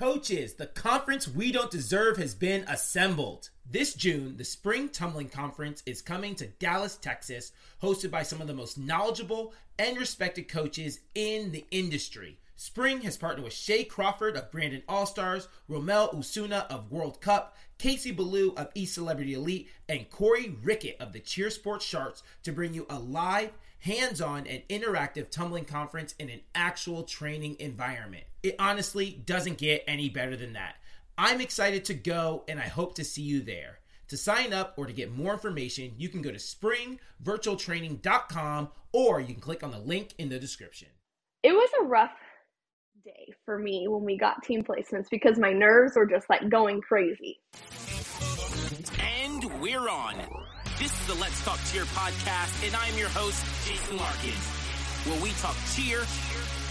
Coaches, the conference we don't deserve has been assembled. This June, the Spring Tumbling Conference is coming to Dallas, Texas, hosted by some of the most knowledgeable and respected coaches in the industry. Spring has partnered with Shay Crawford of Brandon All Stars, Romel Usuna of World Cup, Casey Ballou of East Celebrity Elite, and Corey Rickett of the Cheer Sports Sharks to bring you a live, hands on, and interactive tumbling conference in an actual training environment. It honestly doesn't get any better than that. I'm excited to go and I hope to see you there. To sign up or to get more information, you can go to springvirtualtraining.com or you can click on the link in the description. It was a rough day for me when we got team placements because my nerves were just like going crazy. And we're on. This is the Let's Talk Cheer podcast, and I'm your host, Jason Larkin. Where we talk cheer,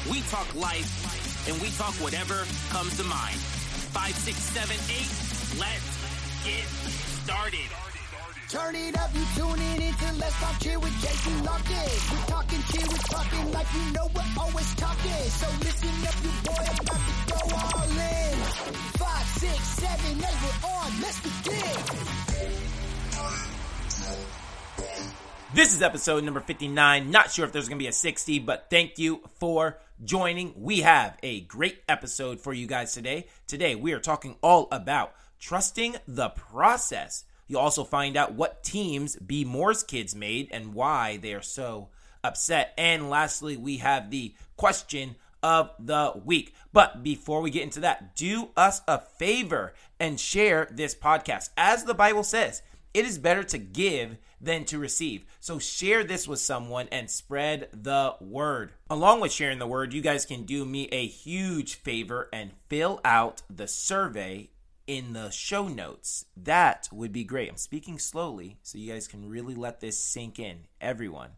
we talk life, and we talk whatever comes to mind. Five, six, seven, eight, let's get started. Turn it up, you tuning into Let's Talk Cheer with Jason Larkin. We're talking cheer, we're talking like you know we're always talking. So listen up, you boy, about to go all in. Five, six, seven, eight, we're on. Let's begin. This is episode number 59. Not sure if there's going to be a 60, but thank you for joining. We have a great episode for you guys today. Today, we are talking all about trusting the process. You'll also find out what teams B Moore's kids made and why they are so upset. And lastly, we have the question of the week. But before we get into that, do us a favor and share this podcast. As the Bible says, it is better to give than to receive. So share this with someone and spread the word. Along with sharing the word, you guys can do me a huge favor and fill out the survey in the show notes. That would be great. I'm speaking slowly so you guys can really let this sink in. Everyone,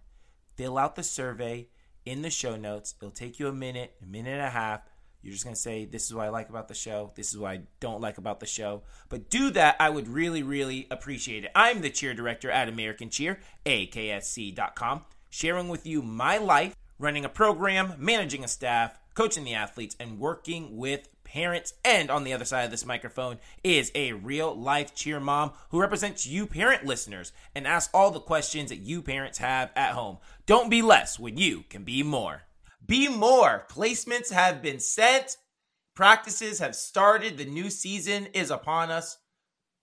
fill out the survey in the show notes. It'll take you a minute, a minute and a half. You're just going to say, This is what I like about the show. This is what I don't like about the show. But do that. I would really, really appreciate it. I'm the cheer director at American Cheer, AKSC.com, sharing with you my life, running a program, managing a staff, coaching the athletes, and working with parents. And on the other side of this microphone is a real life cheer mom who represents you parent listeners and asks all the questions that you parents have at home. Don't be less when you can be more. Be more. Placements have been sent. Practices have started. The new season is upon us.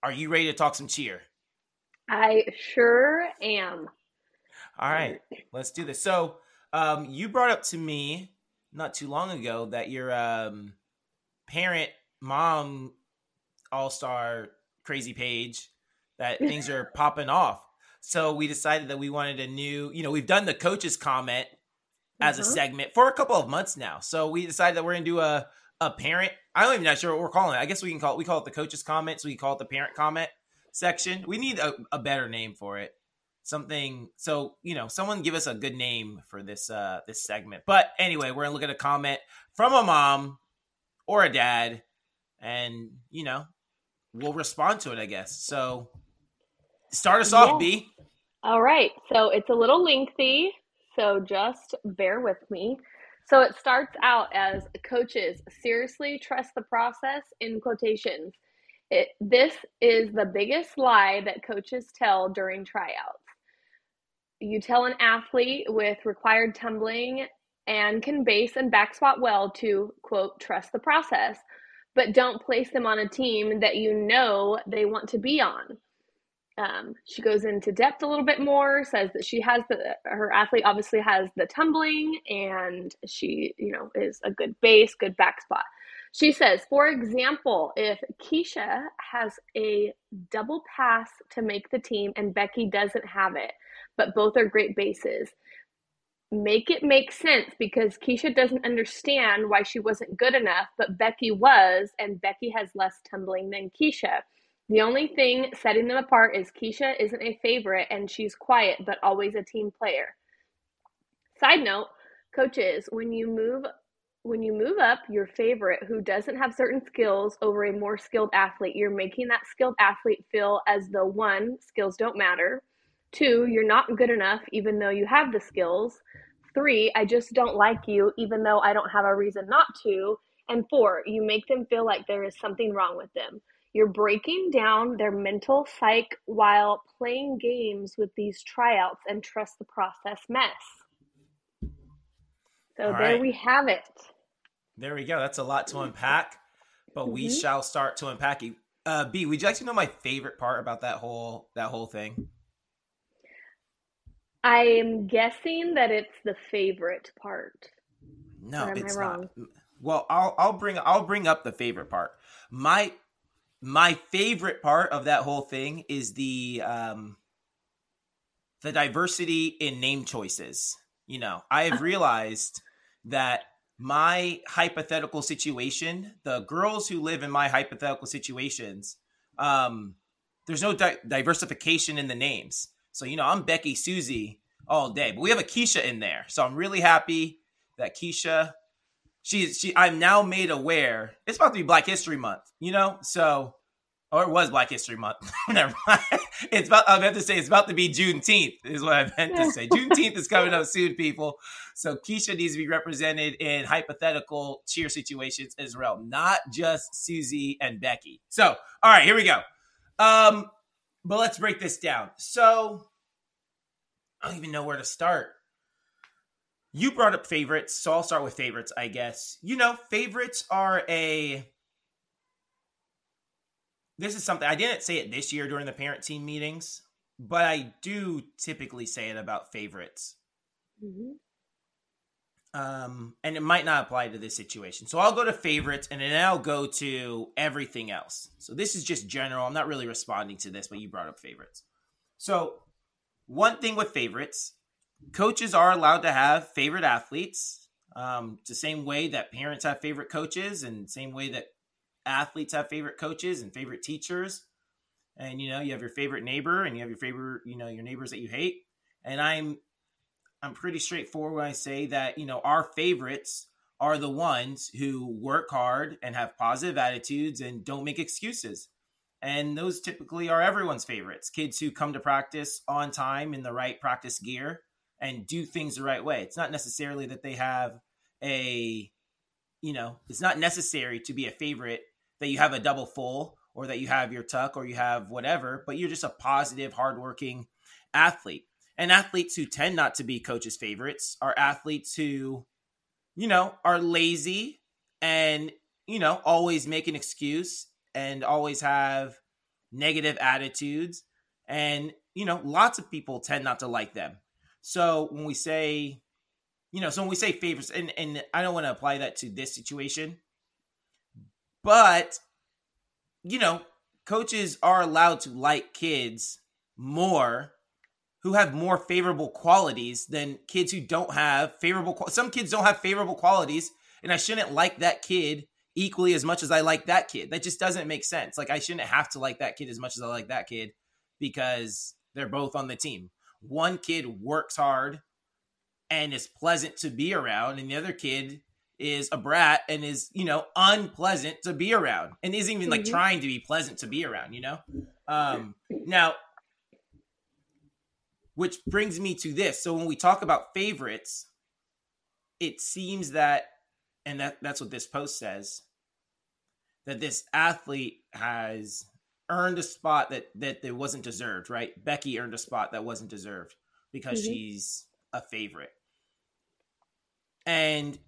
Are you ready to talk some cheer? I sure am. All right, let's do this. So, um, you brought up to me not too long ago that your um, parent mom all star crazy page that things are popping off. So we decided that we wanted a new, you know, we've done the coaches comment as a Uh-huh. segment for a couple of months now. So we decided that we're gonna do a a parent. I don't even know sure what we're calling it. I guess we can call it we call it the coaches comments. so we call it the parent comment section. We need a, a better name for it. Something so you know, someone give us a good name for this uh this segment. But anyway, we're gonna look at a comment from a mom or a dad, and you know, we'll respond to it, I guess. So start us off, B. All right, so it's a little lengthy, so just bear with me. So it starts out as coaches seriously trust the process in quotations. It, this is the biggest lie that coaches tell during tryouts. You tell an athlete with required tumbling and can base and back squat well to quote trust the process, but don't place them on a team that you know they want to be on. Um, she goes into depth a little bit more, says that she has the her athlete obviously has the tumbling and she, you know, is a good base, good back spot. She says, for example, if Keisha has a double pass to make the team and Becky doesn't have it, but both are great bases, make it make sense because Keisha doesn't understand why she wasn't good enough, but Becky was, and Becky has less tumbling than Keisha. The only thing setting them apart is Keisha isn't a favorite and she's quiet but always a team player. Side note, coaches, when you move when you move up your favorite who doesn't have certain skills over a more skilled athlete, you're making that skilled athlete feel as though one, skills don't matter, two, you're not good enough even though you have the skills, three, I just don't like you even though I don't have a reason not to, And four, you make them feel like there is something wrong with them. You're breaking down their mental psyche while playing games with these tryouts and trust the process mess. So All there right. we have it. There we go. That's a lot to unpack, but we Mhm. shall start to unpack it. Uh, B, would you like to know my favorite part about that whole that whole thing? I'm guessing that it's the favorite part. No, am I it's not. Well, I'll I'll bring I'll bring up the favorite part. My my favorite part of that whole thing is the um the diversity in name choices. You know, I have realized that my hypothetical situation, the girls who live in my hypothetical situations, um, there's no di- diversification in the names. So, you know, I'm Becky Susie all day, but we have a Keisha in there. So I'm really happy that Keisha, she, she, I'm now made aware it's about to be Black History Month, you know? So, or it was Black History Month. Never mind. It's about, I meant to say it's about to be Juneteenth, is what I meant to say. Juneteenth is coming up soon, people. So Keisha needs to be represented in hypothetical cheer situations as well, not just Susie and Becky. So, all right, here we go. Um, but let's break this down. So, I don't even know where to start. You brought up favorites, so I'll start with favorites, I guess. You know, favorites are a. This is something I didn't say it this year during the parent team meetings, but I do typically say it about favorites Mhm. um, and it might not apply to this situation. So I'll go to favorites and then I'll go to everything else. So this is just general. I'm not really responding to this, but you brought up favorites. So one thing with favorites, coaches are allowed to have favorite athletes. Um, the same way that parents have favorite coaches, and same way that athletes have favorite coaches and favorite teachers. And you know, you have your favorite neighbor, and you have your favorite, you know, your neighbors that you hate. And I'm I'm pretty straightforward when I say that, you know, our favorites are the ones who work hard and have positive attitudes and don't make excuses. And those typically are everyone's favorites. Kids who come to practice on time in the right practice gear and do things the right way. It's not necessarily that they have a, you know, it's not necessary to be a favorite that you have a double full or that you have your tuck or you have whatever, but you're just a positive, hardworking athlete. And athletes who tend not to be coaches' favorites are athletes who, you know, are lazy and, you know, always make an excuse and always have negative attitudes. And, you know, lots of people tend not to like them. So when we say, you know, so when we say favorites, and, and I don't want to apply that to this situation, but, you know, coaches are allowed to like kids more who have more favorable qualities than kids who don't have favorable some kids don't have favorable qualities and I shouldn't like that kid equally as much as I like that kid. That just doesn't make sense. Like I shouldn't have to like that kid as much as I like that kid because they're both on the team. One kid works hard and is pleasant to be around and the other kid is a brat and is, you know, unpleasant to be around and isn't even like Mhm. trying to be pleasant to be around, you know? Um now which brings me to this. So when we talk about favorites, it seems that and that that's what this post says that this athlete has earned a spot that that it wasn't deserved, right? Becky earned a spot that wasn't deserved because Mhm. she's a favorite. And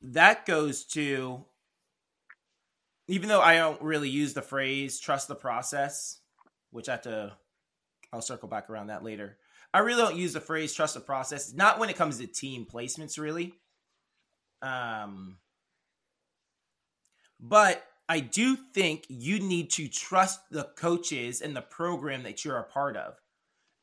that goes to even though I don't really use the phrase trust the process, which I have to I'll circle back around that later. I really don't use the phrase trust the process, not when it comes to team placements, really. Um, but I do think you need to trust the coaches and the program that you're a part of.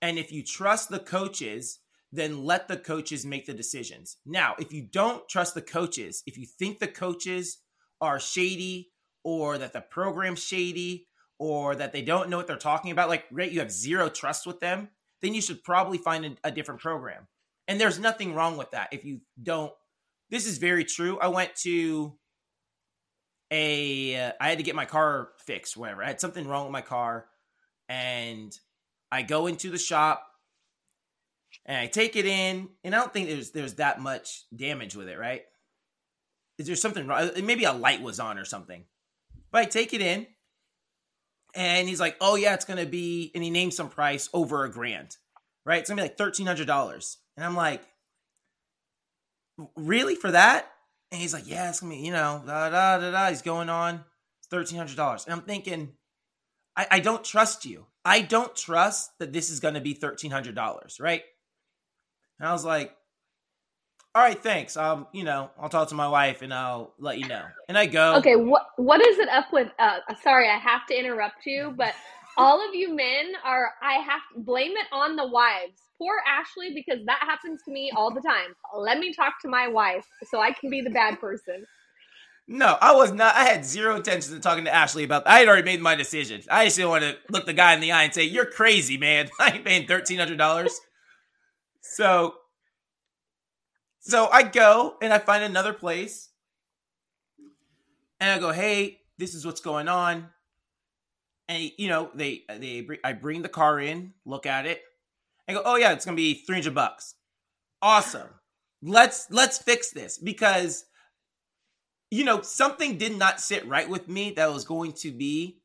And if you trust the coaches, then let the coaches make the decisions. Now, if you don't trust the coaches, if you think the coaches are shady or that the program's shady or that they don't know what they're talking about, like, right, you have zero trust with them, then you should probably find a, a different program. And there's nothing wrong with that if you don't. This is very true. I went to a, uh, I had to get my car fixed, whatever. I had something wrong with my car. And I go into the shop and I take it in, and I don't think there's there's that much damage with it, right? is there something wrong? Maybe a light was on or something. But I take it in, and he's like, "Oh yeah, it's gonna be," and he names some price over a grand, right? It's gonna be like thirteen hundred dollars, and I'm like, "Really for that?" And he's like, "Yeah, it's gonna be, you know, da da da da." He's going on, thirteen hundred dollars, and I'm thinking, I, I don't trust you. I don't trust that this is gonna be thirteen hundred dollars, right? And I was like, all right, thanks. Um, you know, I'll talk to my wife and I'll let you know. And I go. Okay, what what is it up with? Uh, sorry, I have to interrupt you, but all of you men are. I have to blame it on the wives. Poor Ashley, because that happens to me all the time. Let me talk to my wife so I can be the bad person. No, I was not. I had zero intention of talking to Ashley about. I had already made my decision. I just didn't want to look the guy in the eye and say, "You're crazy, man. I ain't paying thirteen hundred dollars." So so I go and I find another place. And I go, "Hey, this is what's going on." And you know, they they I bring the car in, look at it. and go, "Oh yeah, it's to be 300 bucks." Awesome. Let's let's fix this because you know, something did not sit right with me that was going to be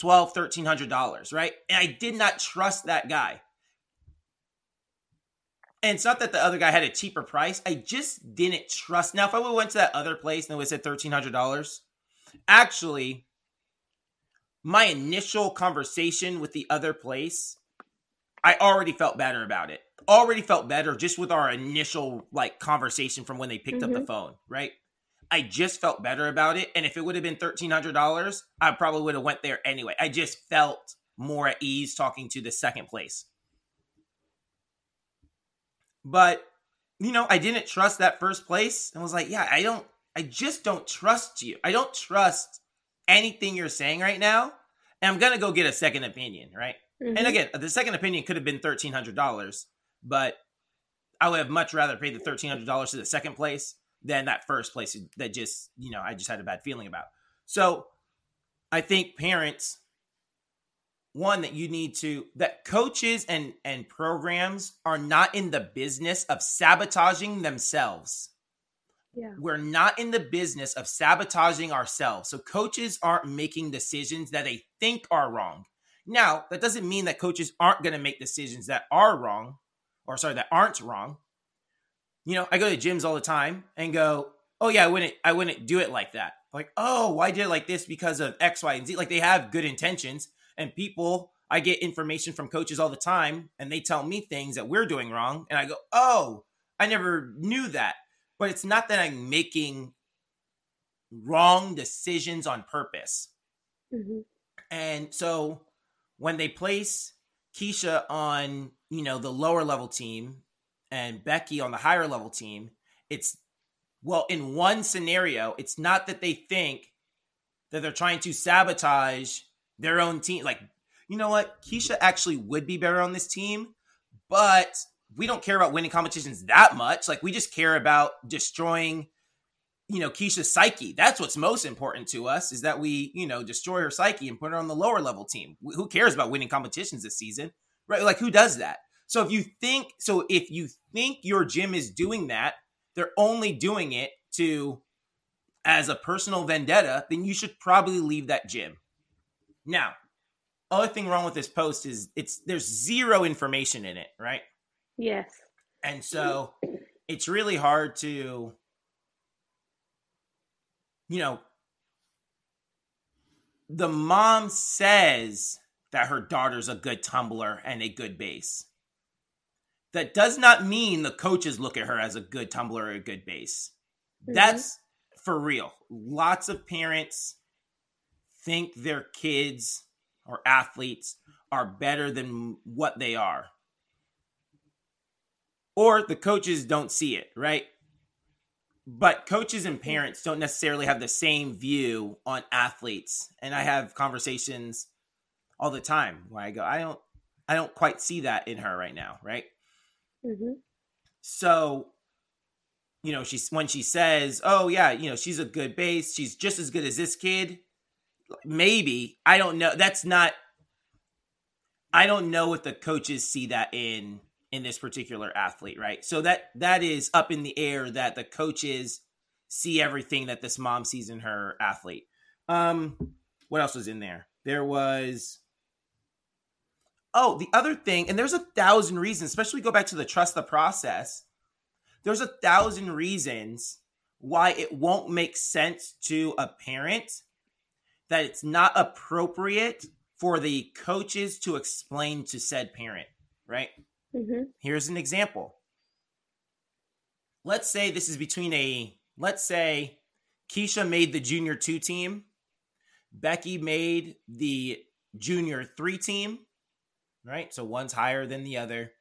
12 1300 dollars right and i did not trust that guy and it's not that the other guy had a cheaper price. I just didn't trust. Now, if I would went to that other place and it was at thirteen hundred dollars, actually, my initial conversation with the other place, I already felt better about it. Already felt better just with our initial like conversation from when they picked mm-hmm. up the mm-hmm. phone, right? I just felt better about it. And if it would have been thirteen hundred dollars, I probably would have went there anyway. I just felt more at ease talking to the second place. But you know, I didn't trust that first place and was like, yeah, I don't I just don't trust you. I don't trust anything you're saying right now. And I'm gonna go get a second opinion, right? Mm-hmm. And again, the second opinion could have been thirteen hundred dollars, but I would have much rather paid the thirteen hundred dollars to the second place than that first place that just you know I just had a bad feeling about. So I think parents one that you need to that coaches and and programs are not in the business of sabotaging themselves yeah. We're not in the business of sabotaging ourselves. So coaches aren't making decisions that they think are wrong. Now, that doesn't mean that coaches aren't going to make decisions that are wrong or sorry, that aren't wrong. You know, I go to gyms all the time and go, "Oh yeah, I wouldn't I wouldn't do it like that." Like, "Oh, why did it like this because of X, Y, and Z?" Like they have good intentions and people I get information from coaches all the time and they tell me things that we're doing wrong and I go, "Oh, I never knew that." But it's not that I'm making wrong decisions on purpose. Mm-hmm. And so when they place Keisha on, you know, the lower level team and Becky on the higher level team, it's well, in one scenario, it's not that they think that they're trying to sabotage their own team. Like, you know what? Keisha actually would be better on this team, but we don't care about winning competitions that much. Like, we just care about destroying, you know, Keisha's psyche. That's what's most important to us is that we, you know, destroy her psyche and put her on the lower level team. Who cares about winning competitions this season? Right? Like, who does that? So if you think, so if you think your gym is doing that, they're only doing it to as a personal vendetta, then you should probably leave that gym. Now, other thing wrong with this post is it's there's zero information in it, right? Yes. And so it's really hard to you know the mom says that her daughter's a good tumbler and a good base. That does not mean the coaches look at her as a good tumbler or a good base. Mm-hmm. That's for real. Lots of parents think their kids or athletes are better than what they are. Or the coaches don't see it, right? But coaches and parents don't necessarily have the same view on athletes. And I have conversations all the time where I go, I don't I don't quite see that in her right now, right? Mm-hmm. So, you know, she's when she says, "Oh yeah, you know, she's a good base. She's just as good as this kid." maybe I don't know. That's not. I don't know if the coaches see that in in this particular athlete, right? So that that is up in the air that the coaches see everything that this mom sees in her athlete. Um, what else was in there? There was Oh, the other thing, and there's a thousand reasons, especially go back to the trust the process. There's a thousand reasons why it won't make sense to a parent that it's not appropriate for the coaches to explain to said parent, right? Mm-hmm. Here's an example. Let's say this is between a, let's say Keisha made the junior two team, Becky made the junior three team, right? So one's higher than the other.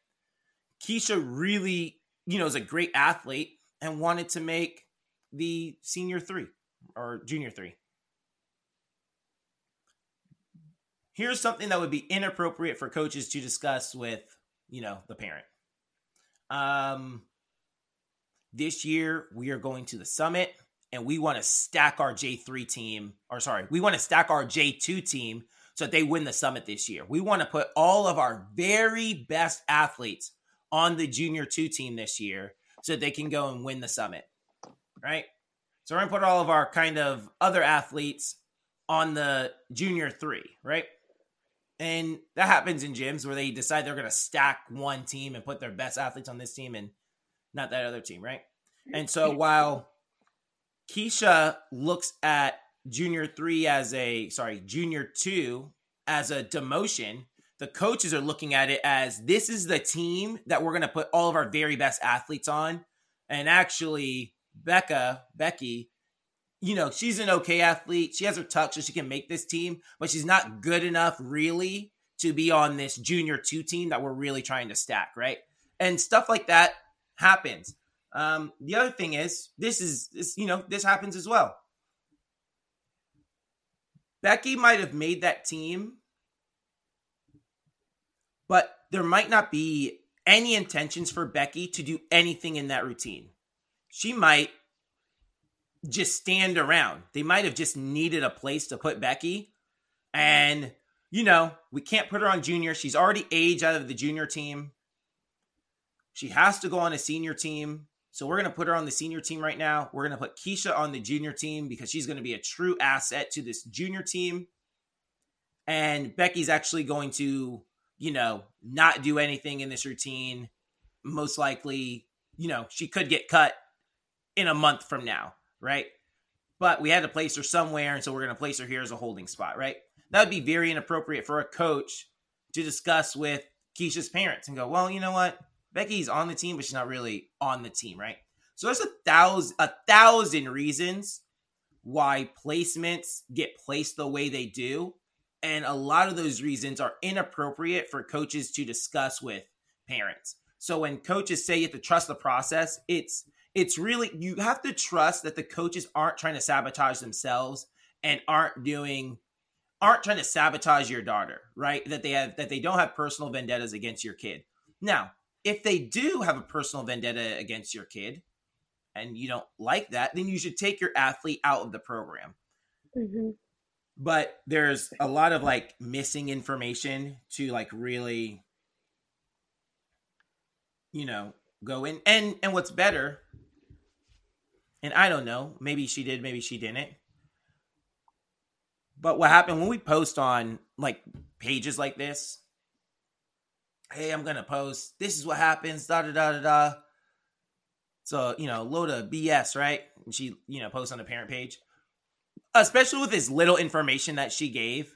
Keisha really, you know, is a great athlete and wanted to make the senior three or junior three. Here's something that would be inappropriate for coaches to discuss with, you know, the parent. Um, this year we are going to the summit and we want to stack our J3 team, or sorry, we want to stack our J2 team so that they win the summit this year. We want to put all of our very best athletes on the junior two team this year so that they can go and win the summit. Right? So we're gonna put all of our kind of other athletes on the junior three, right? And that happens in gyms where they decide they're gonna stack one team and put their best athletes on this team and not that other team, right? And so while Keisha looks at junior three as a sorry junior two as a demotion the coaches are looking at it as this is the team that we're going to put all of our very best athletes on and actually becca becky you know she's an okay athlete. She has her tuck so she can make this team but she's not good enough really to be on this junior two team that we're really trying to stack right? And stuff like that happens. Um, the other thing is this is this you know this happens as well. Becky might have made that team, but there might not be any intentions for Becky to do anything in that routine. She might just stand around. They might have just needed a place to put Becky. And, you know, we can't put her on junior. She's already aged out of the junior team. She has to go on a senior team. So we're going to put her on the senior team right now. We're going to put Keisha on the junior team because she's going to be a true asset to this junior team. And Becky's actually going to, you know, not do anything in this routine. Most likely, you know, she could get cut in a month from now, right? But we had to place her somewhere, and so we're going to place her here as a holding spot, right? That would be very inappropriate for a coach to discuss with Keisha's parents and go, well, you know what? Becky's on the team, but she's not really on the team, right? So there's a thousand a thousand reasons why placements get placed the way they do. And a lot of those reasons are inappropriate for coaches to discuss with parents. So when coaches say you have to trust the process, it's it's really you have to trust that the coaches aren't trying to sabotage themselves and aren't doing aren't trying to sabotage your daughter, right? That they have that they don't have personal vendettas against your kid. Now, if they do have a personal vendetta against your kid and you don't like that, then you should take your athlete out of the program. Mm-hmm. But there's a lot of like missing information to like really, you know, go in. And and what's better, and I don't know, maybe she did, maybe she didn't. But what happened when we post on like pages like this, hey, I'm gonna post. This is what happens. Da da da da da. So you know, load of BS, right? And she, you know, posts on the parent page, especially with this little information that she gave.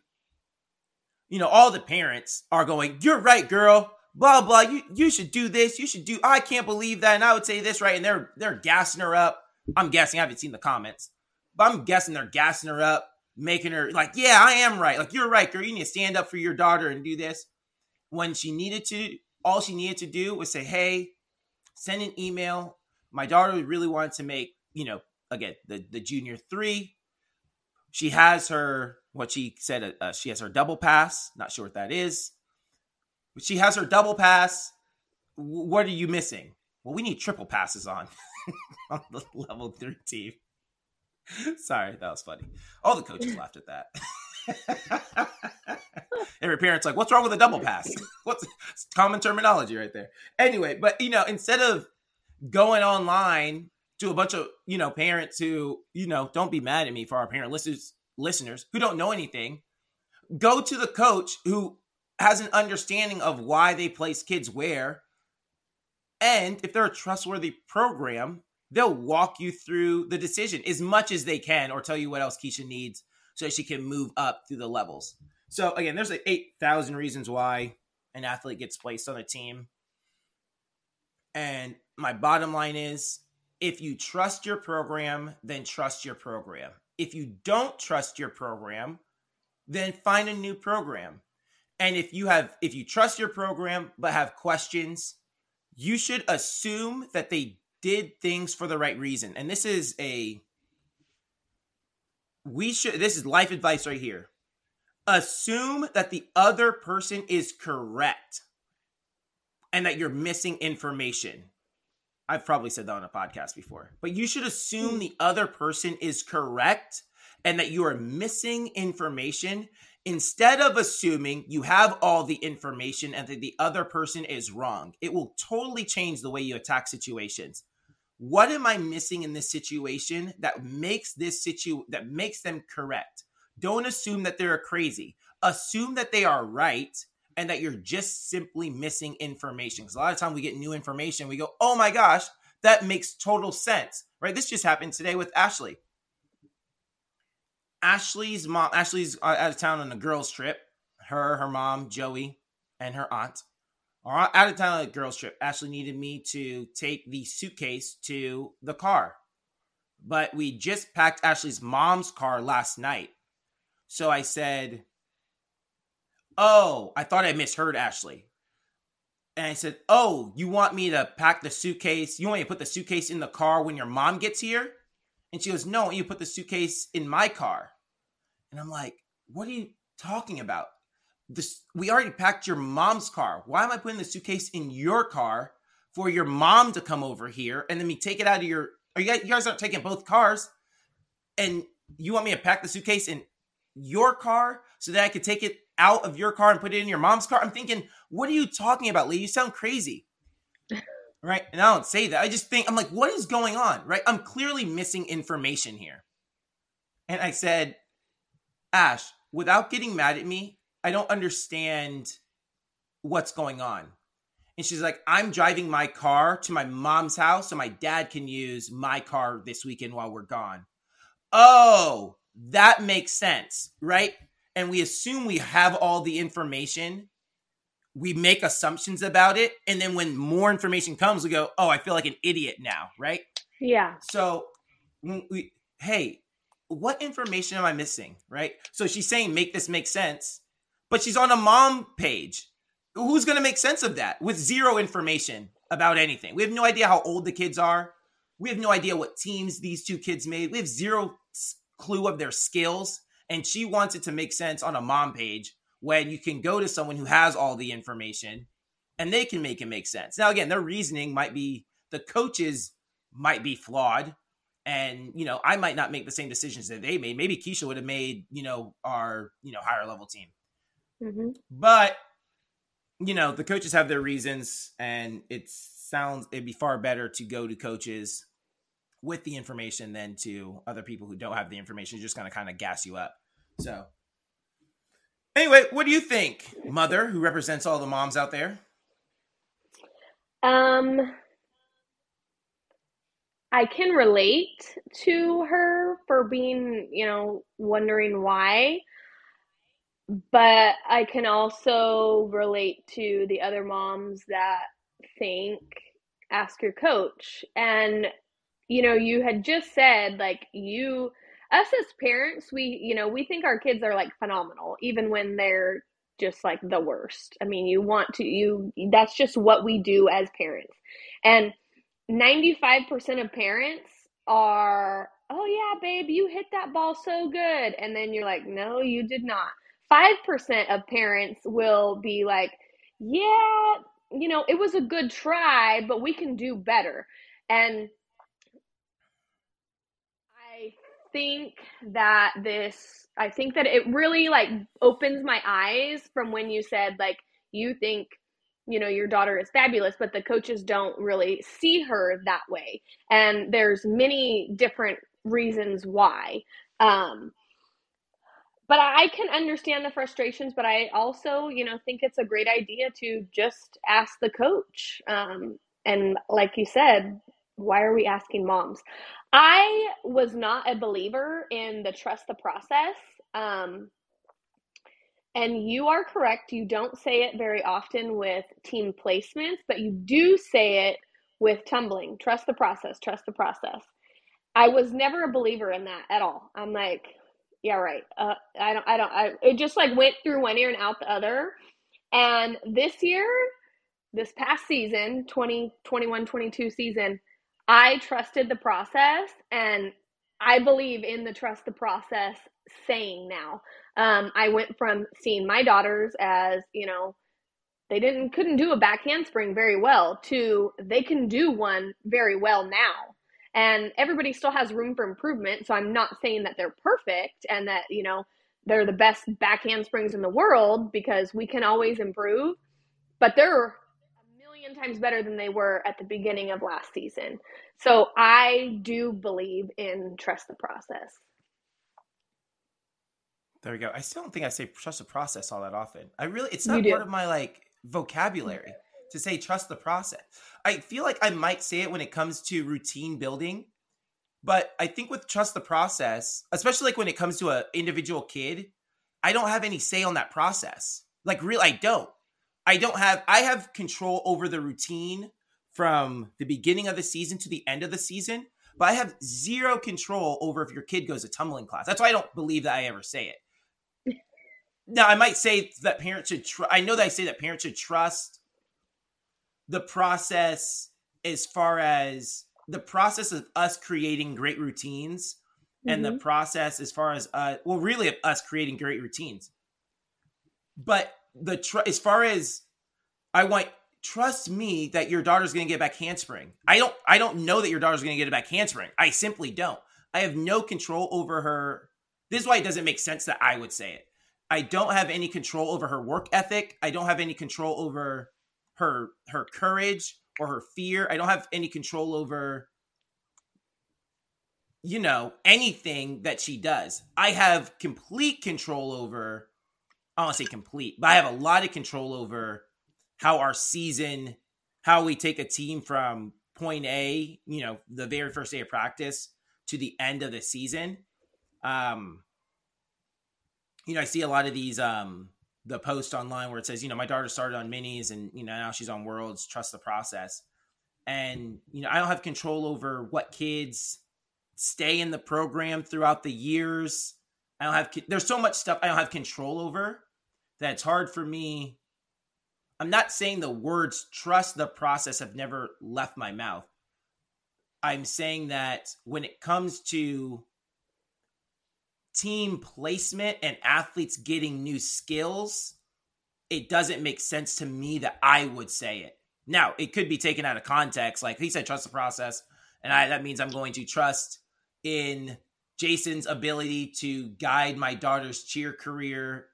You know, all the parents are going, "You're right, girl." Blah blah. You you should do this. You should do. I can't believe that. And I would say this right, and they're they're gassing her up. I'm guessing. I haven't seen the comments, but I'm guessing they're gassing her up, making her like, "Yeah, I am right. Like you're right, girl. You need to stand up for your daughter and do this." when she needed to, all she needed to do was say, "Hey, send an email. My daughter really wanted to make, you know, again the the junior three. She has her what she said. Uh, uh she has her double pass. Not sure what that is, she has her double pass. What are you missing? Well, we need triple passes on on the level three team. Sorry, that was funny. All the coaches laughed at that. Every parent's like, "What's wrong with a double pass?" What's common terminology right there? Anyway, but you know, instead of going online to a bunch of you know parents who you know don't be mad at me for our parent listeners listeners who don't know anything go to the coach who has an understanding of why they place kids where and if they're a trustworthy program they'll walk you through the decision as much as they can or tell you what else keisha needs so she can move up through the levels so again there's like 8000 reasons why an athlete gets placed on a team and my bottom line is if you trust your program, then trust your program. If you don't trust your program, then find a new program. And if you have if you trust your program but have questions, you should assume that they did things for the right reason. And this is a we should this is life advice right here. Assume that the other person is correct and that you're missing information. I've probably said that on a podcast before, but you should assume hmm. the other person is correct and that you are missing information instead of assuming you have all the information and that the other person is wrong. It will totally change the way you attack situations. What am I missing in this situation that makes this situ that makes them correct? Don't assume that they're crazy. Assume that they are right and that you're just simply missing information. Because a lot of time we get new information, we go, oh my gosh, that makes total sense, right? This just happened today with Ashley. Ashley's mom, Ashley's uh, out of town on a girls' trip. Her, her mom, Joey, and her aunt are out of town on a girls' trip. Ashley needed me to take the suitcase to the car. But we just packed Ashley's mom's car last night. So I said, Oh, I thought I misheard Ashley. And I said, Oh, you want me to pack the suitcase? You want me to put the suitcase in the car when your mom gets here? And she goes, No, you put the suitcase in my car. And I'm like, What are you talking about? This we already packed your mom's car. Why am I putting the suitcase in your car for your mom to come over here and then me take it out of your are you guys, you guys aren't taking both cars? And you want me to pack the suitcase in your car so that I could take it out of your car and put it in your mom's car. I'm thinking, what are you talking about, Lee? You sound crazy. Right? And I don't say that. I just think, I'm like, what is going on? Right? I'm clearly missing information here. And I said, Ash, without getting mad at me, I don't understand what's going on. And she's like, I'm driving my car to my mom's house so my dad can use my car this weekend while we're gone. Oh, that makes sense, right? And we assume we have all the information. We make assumptions about it. And then when more information comes, we go, oh, I feel like an idiot now, right? Yeah. So, we, hey, what information am I missing, right? So she's saying, make this make sense, but she's on a mom page. Who's going to make sense of that with zero information about anything? We have no idea how old the kids are. We have no idea what teams these two kids made. We have zero clue of their skills and she wants it to make sense on a mom page when you can go to someone who has all the information and they can make it make sense. Now again, their reasoning might be the coaches might be flawed and you know, I might not make the same decisions that they made. Maybe Keisha would have made, you know, our, you know, higher level team. Mm-hmm. But you know, the coaches have their reasons and it sounds it'd be far better to go to coaches with the information than to other people who don't have the information, just going to kind of gas you up. So, anyway, what do you think, mother, who represents all the moms out there? Um, I can relate to her for being, you know, wondering why. But I can also relate to the other moms that think ask your coach. And you know, you had just said like you us as parents, we, you know, we think our kids are like phenomenal even when they're just like the worst. I mean, you want to you that's just what we do as parents. And 95% of parents are, "Oh yeah, babe, you hit that ball so good." And then you're like, "No, you did not." 5% of parents will be like, "Yeah, you know, it was a good try, but we can do better." And think that this I think that it really like opens my eyes from when you said like you think you know your daughter is fabulous but the coaches don't really see her that way and there's many different reasons why um, but I can understand the frustrations, but I also, you know, think it's a great idea to just ask the coach. Um, and like you said, why are we asking moms? I was not a believer in the trust the process. Um, and you are correct. You don't say it very often with team placements, but you do say it with tumbling. Trust the process, trust the process. I was never a believer in that at all. I'm like, yeah, right. Uh, I don't, I don't, I, it just like went through one ear and out the other. And this year, this past season, 2021 22 season, I trusted the process and I believe in the trust the process saying now. Um, I went from seeing my daughters as, you know, they didn't couldn't do a back handspring very well to they can do one very well now and everybody still has room for improvement so i'm not saying that they're perfect and that you know they're the best back handsprings in the world because we can always improve but they're a million times better than they were at the beginning of last season so i do believe in trust the process there we go i still don't think i say trust the process all that often i really it's not part of my like vocabulary to say trust the process. I feel like I might say it when it comes to routine building, but I think with trust the process, especially like when it comes to an individual kid, I don't have any say on that process. Like real I don't. I don't have I have control over the routine from the beginning of the season to the end of the season, but I have zero control over if your kid goes to tumbling class. That's why I don't believe that I ever say it. Now, I might say that parents should. Tr- I know that I say that parents should trust the process as far as the process of us creating great routines mm-hmm. and the mm-hmm. process as far as uh well really of us creating great routines but the tr- as far as i want trust me that your daughter's going to get back handspring. I don't i don't know that your daughter's going to get back handspring. I simply don't. I have no control over her this is why it doesn't make sense that i would say it. I don't have any control over her work ethic. I don't have any control over her her courage or her fear. I don't have any control over you know anything that she does. I have complete control over I don't want to say complete, but I have a lot of control over how our season, how we take a team from point A, you know, the very first day of practice to the end of the season. Um, you know, I see a lot of these um the post online where it says, you know, my daughter started on minis and you know now she's on worlds. Trust the process. And you know, I don't have control over what kids stay in the program throughout the years. I don't have. There's so much stuff I don't have control over that it's hard for me. I'm not saying the words "trust the process" have never left my mouth. I'm saying that when it comes to team placement and athletes getting new skills, it doesn't make sense to me that I would say it. Now, it could be taken out of context. Like he said, trust the process. And I, that means I'm going to trust in Jason's ability to guide my daughter's cheer career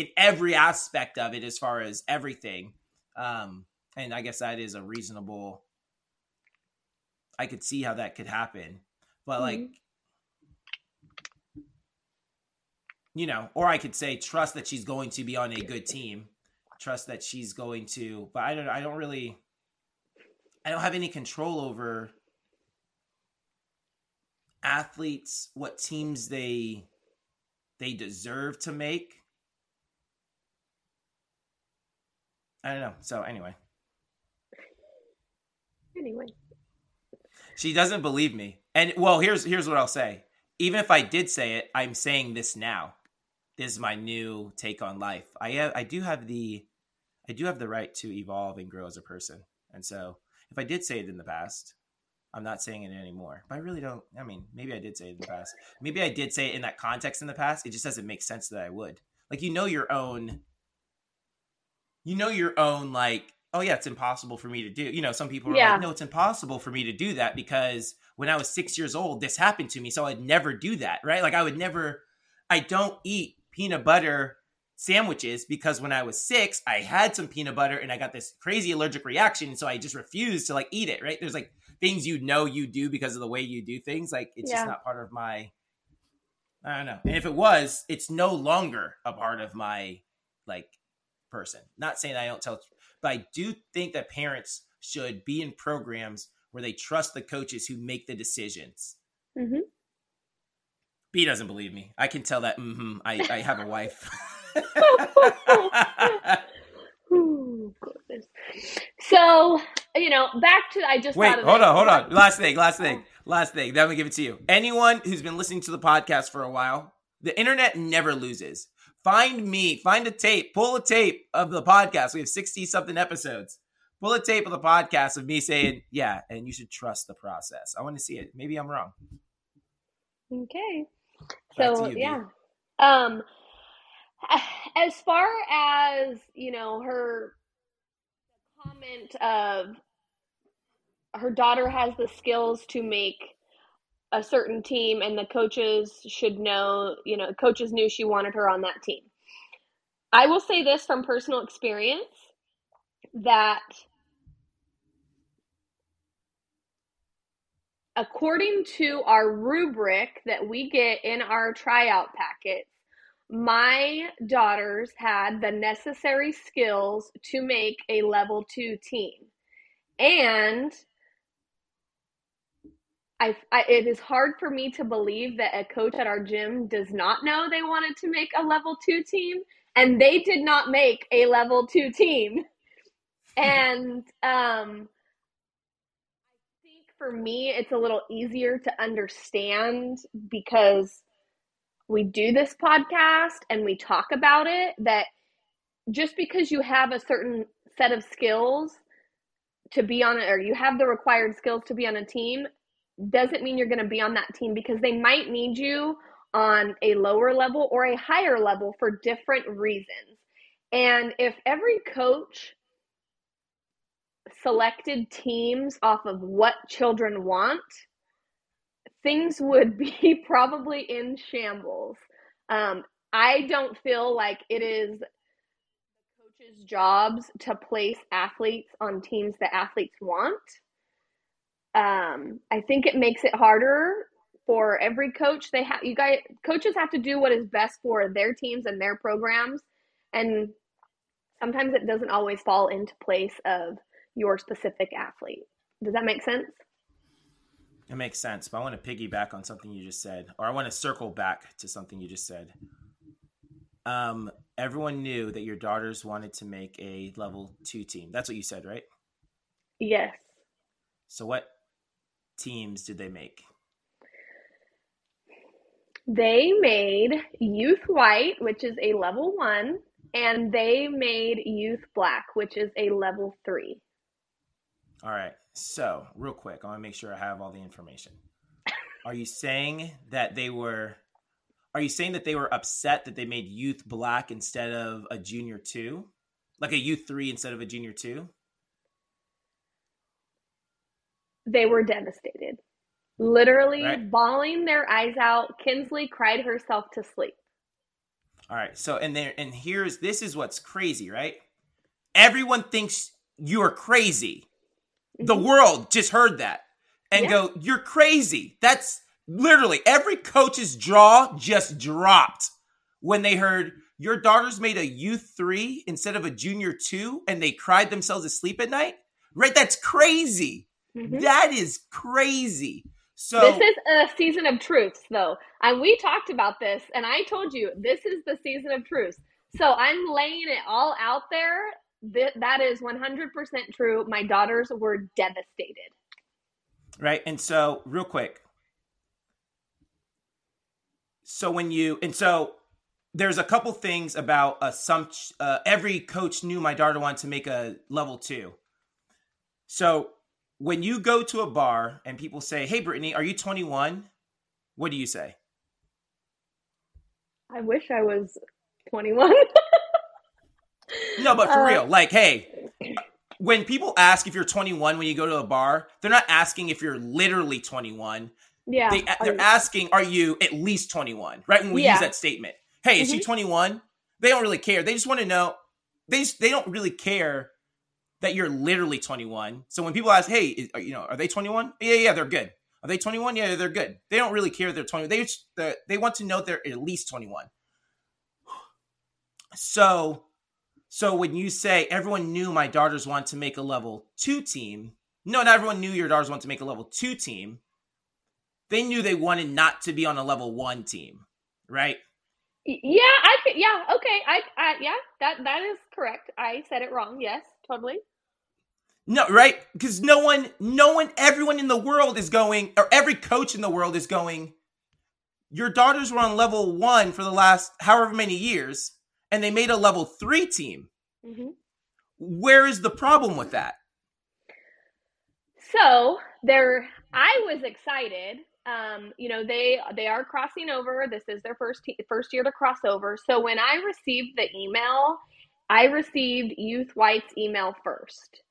in every aspect of it, as far as everything. Um, and I guess that is a reasonable. I could see how that could happen, but mm-hmm. like you know, or I could say trust that she's going to be on a good team, trust that she's going to. But I don't. I don't really. I don't have any control over athletes, what teams they they deserve to make. I don't know. So anyway. Anyway. She doesn't believe me. And well, here's here's what I'll say. Even if I did say it, I'm saying this now this is my new take on life. I have, I do have the I do have the right to evolve and grow as a person. And so if I did say it in the past, I'm not saying it anymore. But I really don't I mean, maybe I did say it in the past. Maybe I did say it in that context in the past. It just doesn't make sense that I would. Like you know your own you know your own like oh yeah, it's impossible for me to do. You know, some people are yeah. like, no, it's impossible for me to do that because when I was six years old, this happened to me, so I'd never do that, right? Like I would never. I don't eat peanut butter sandwiches because when I was six, I had some peanut butter and I got this crazy allergic reaction. So I just refused to like eat it, right? There's like things you know you do because of the way you do things. Like it's Yeah. just not part of my, I don't know. And if it was, it's no longer a part of my like person. Not saying I don't tell, but I do think that parents should be in programs where they trust the coaches who make the decisions. Mhm. B doesn't believe me. I can tell that. Mm-hmm, I, I have a wife. Ooh, goodness. So, you know, back to I just Wait, hold on, hold on. Last thing, last thing, last thing. Then I'm give it to you. Anyone who's been listening to the podcast for a while, the internet never loses. Find me, find a tape, pull a tape of the podcast. We have 60 something episodes. Pull a tape of the podcast of me saying, yeah, and you should trust the process. I want to see it. Maybe I'm wrong. Okay. So you, yeah. Um as far as, you know, her comment of her daughter has the skills to make a certain team and the coaches should know, you know, coaches knew she wanted her on that team. I will say this from personal experience that according to our rubric that we get in our tryout packets, my daughters had the necessary skills to make a level two team. And I, I, it is hard for me to believe that a coach at our gym does not know they wanted to make a level two team, and they did not make a level two team. And um, I think for me, it's a little easier to understand because we do this podcast and we talk about it. That just because you have a certain set of skills to be on it, or you have the required skills to be on a team, doesn't mean you're going to be on that team because they might need you on a lower level or a higher level for different reasons. And if every coach selected teams off of what children want, things would be probably in shambles. Um, I don't feel like it is coaches' jobs to place athletes on teams that athletes want. Um, I think it makes it harder for every coach. They have you guys coaches have to do what is best for their teams and their programs, and sometimes it doesn't always fall into place of your specific athlete. Does that make sense? It makes sense, but I want to piggyback on something you just said, or I want to circle back to something you just said. Um, everyone knew that your daughters wanted to make a level two team. That's what you said, right? Yes. So, what teams did they make? They made Youth White, which is a level one, and they made Youth Black, which is a level three. All right. So, real quick, I want to make sure I have all the information. Are you saying that they were? Are you saying that they were upset that they made youth black instead of a junior two, like a youth three instead of a junior two? They were devastated. Literally Right. bawling their eyes out. Kinsley cried herself to sleep. All right. So, and there, and here's this is what's crazy, right? Everyone thinks you're crazy. The mm-hmm. world just heard that and Yeah. go, "You're crazy." That's literally every coach's jaw just dropped when they heard your daughters made a youth three instead of a junior two, and they cried themselves to sleep at night. Right? That's crazy. Mhm. That is crazy. So This is a season of truths, though. And we talked about this, and I told you this is the season of truths. So I'm laying it all out there. Th- that is 100% true. My daughters were devastated. right and so real quick so when you and so there's a couple things about assumption uh, every coach knew my daughter wanted to make a level two so when you go to a bar and people say hey brittany are you 21 what do you say I wish I was 21. no but for Uh, real like hey when people ask if you're 21 when you go to a bar they're not asking if you're literally 21 yeah. they, they're I- asking, are you at least 21? Right? When we Yeah. use that statement. Hey, is she Mhm. 21? they don't really care. They just want to know. They just, they don't really care that you're literally 21. So when people ask, "Hey, is, you know, are they 21?" Yeah, yeah, they're good. Are they 21? Yeah, they're good. They don't really care they're 20. They they want to know they're at least 21. So, so when you say everyone knew my daughters want to make a level two team, no, not everyone knew your daughters want to make a level two team. They knew they wanted not to be on a level one team, right? Yeah, I. Yeah, okay. I, I, yeah, that that is correct. I said it wrong. Yes, totally. No, right? Because no one, no one, everyone in the world is going, or every coach in the world is going. Your daughters were on level one for the last however many years, and they made a level three team. Mm-hmm. Where is the problem with that? So there, I was excited um, you know they they are crossing over this is their first first year to cross over so when i received the email i received youth white's email first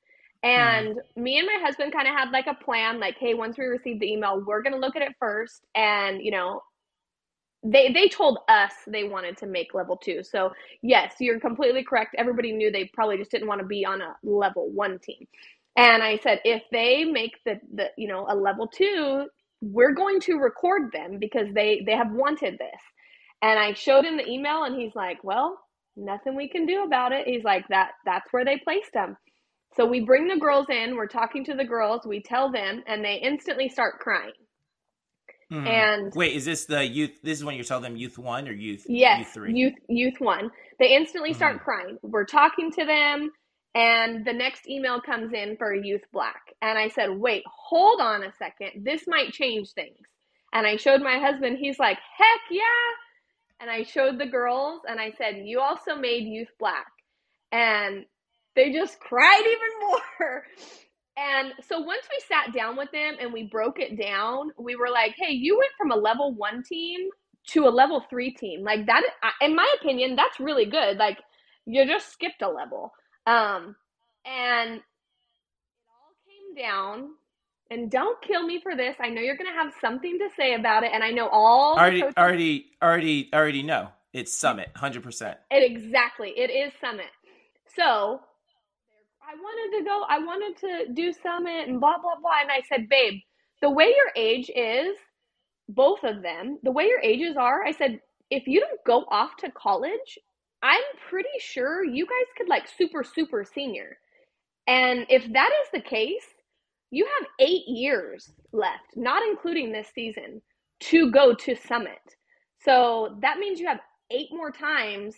and mm. me and my husband kind of had like a plan like hey once we receive the email we're going to look at it first. And you know they they told us they wanted to make level 2 so yes you're completely correct. Everybody knew they probably just didn't want to be on a level 1 team. And I said, if they make the, the you know a level two, we're going to record them because they they have wanted this. And i showed him the email and he's like well nothing we can do about it. He's like that that's where they placed them so we bring the girls in we're talking to the girls we tell them and they instantly start crying hmm. and wait is this the youth this is when you tell them youth one or youth yes youth three youth youth one they instantly start hmm. crying we're talking to them and the next email comes in for Youth Black. And I said, wait, hold on a second. This might change things. And I showed my husband, he's like, heck yeah. And I showed the girls and I said, you also made Youth Black. And they just cried even more. And so once we sat down with them and we broke it down, we were like, hey, you went from a level one team to a level three team. Like that, in my opinion, that's really good. Like you just skipped a level. Um, and it all came down. And don't kill me for this. I know you're going to have something to say about it, and I know all already, coaches- already, already, already know it's Summit, hundred percent. It exactly, it is Summit. So I wanted to go. I wanted to do Summit and blah blah blah. And I said, babe, the way your age is, both of them, the way your ages are, I said, if you don't go off to college I'm pretty sure you guys could like super, super senior. And if that is the case, you have eight years left, not including this season, to go to Summit. So that means you have eight more times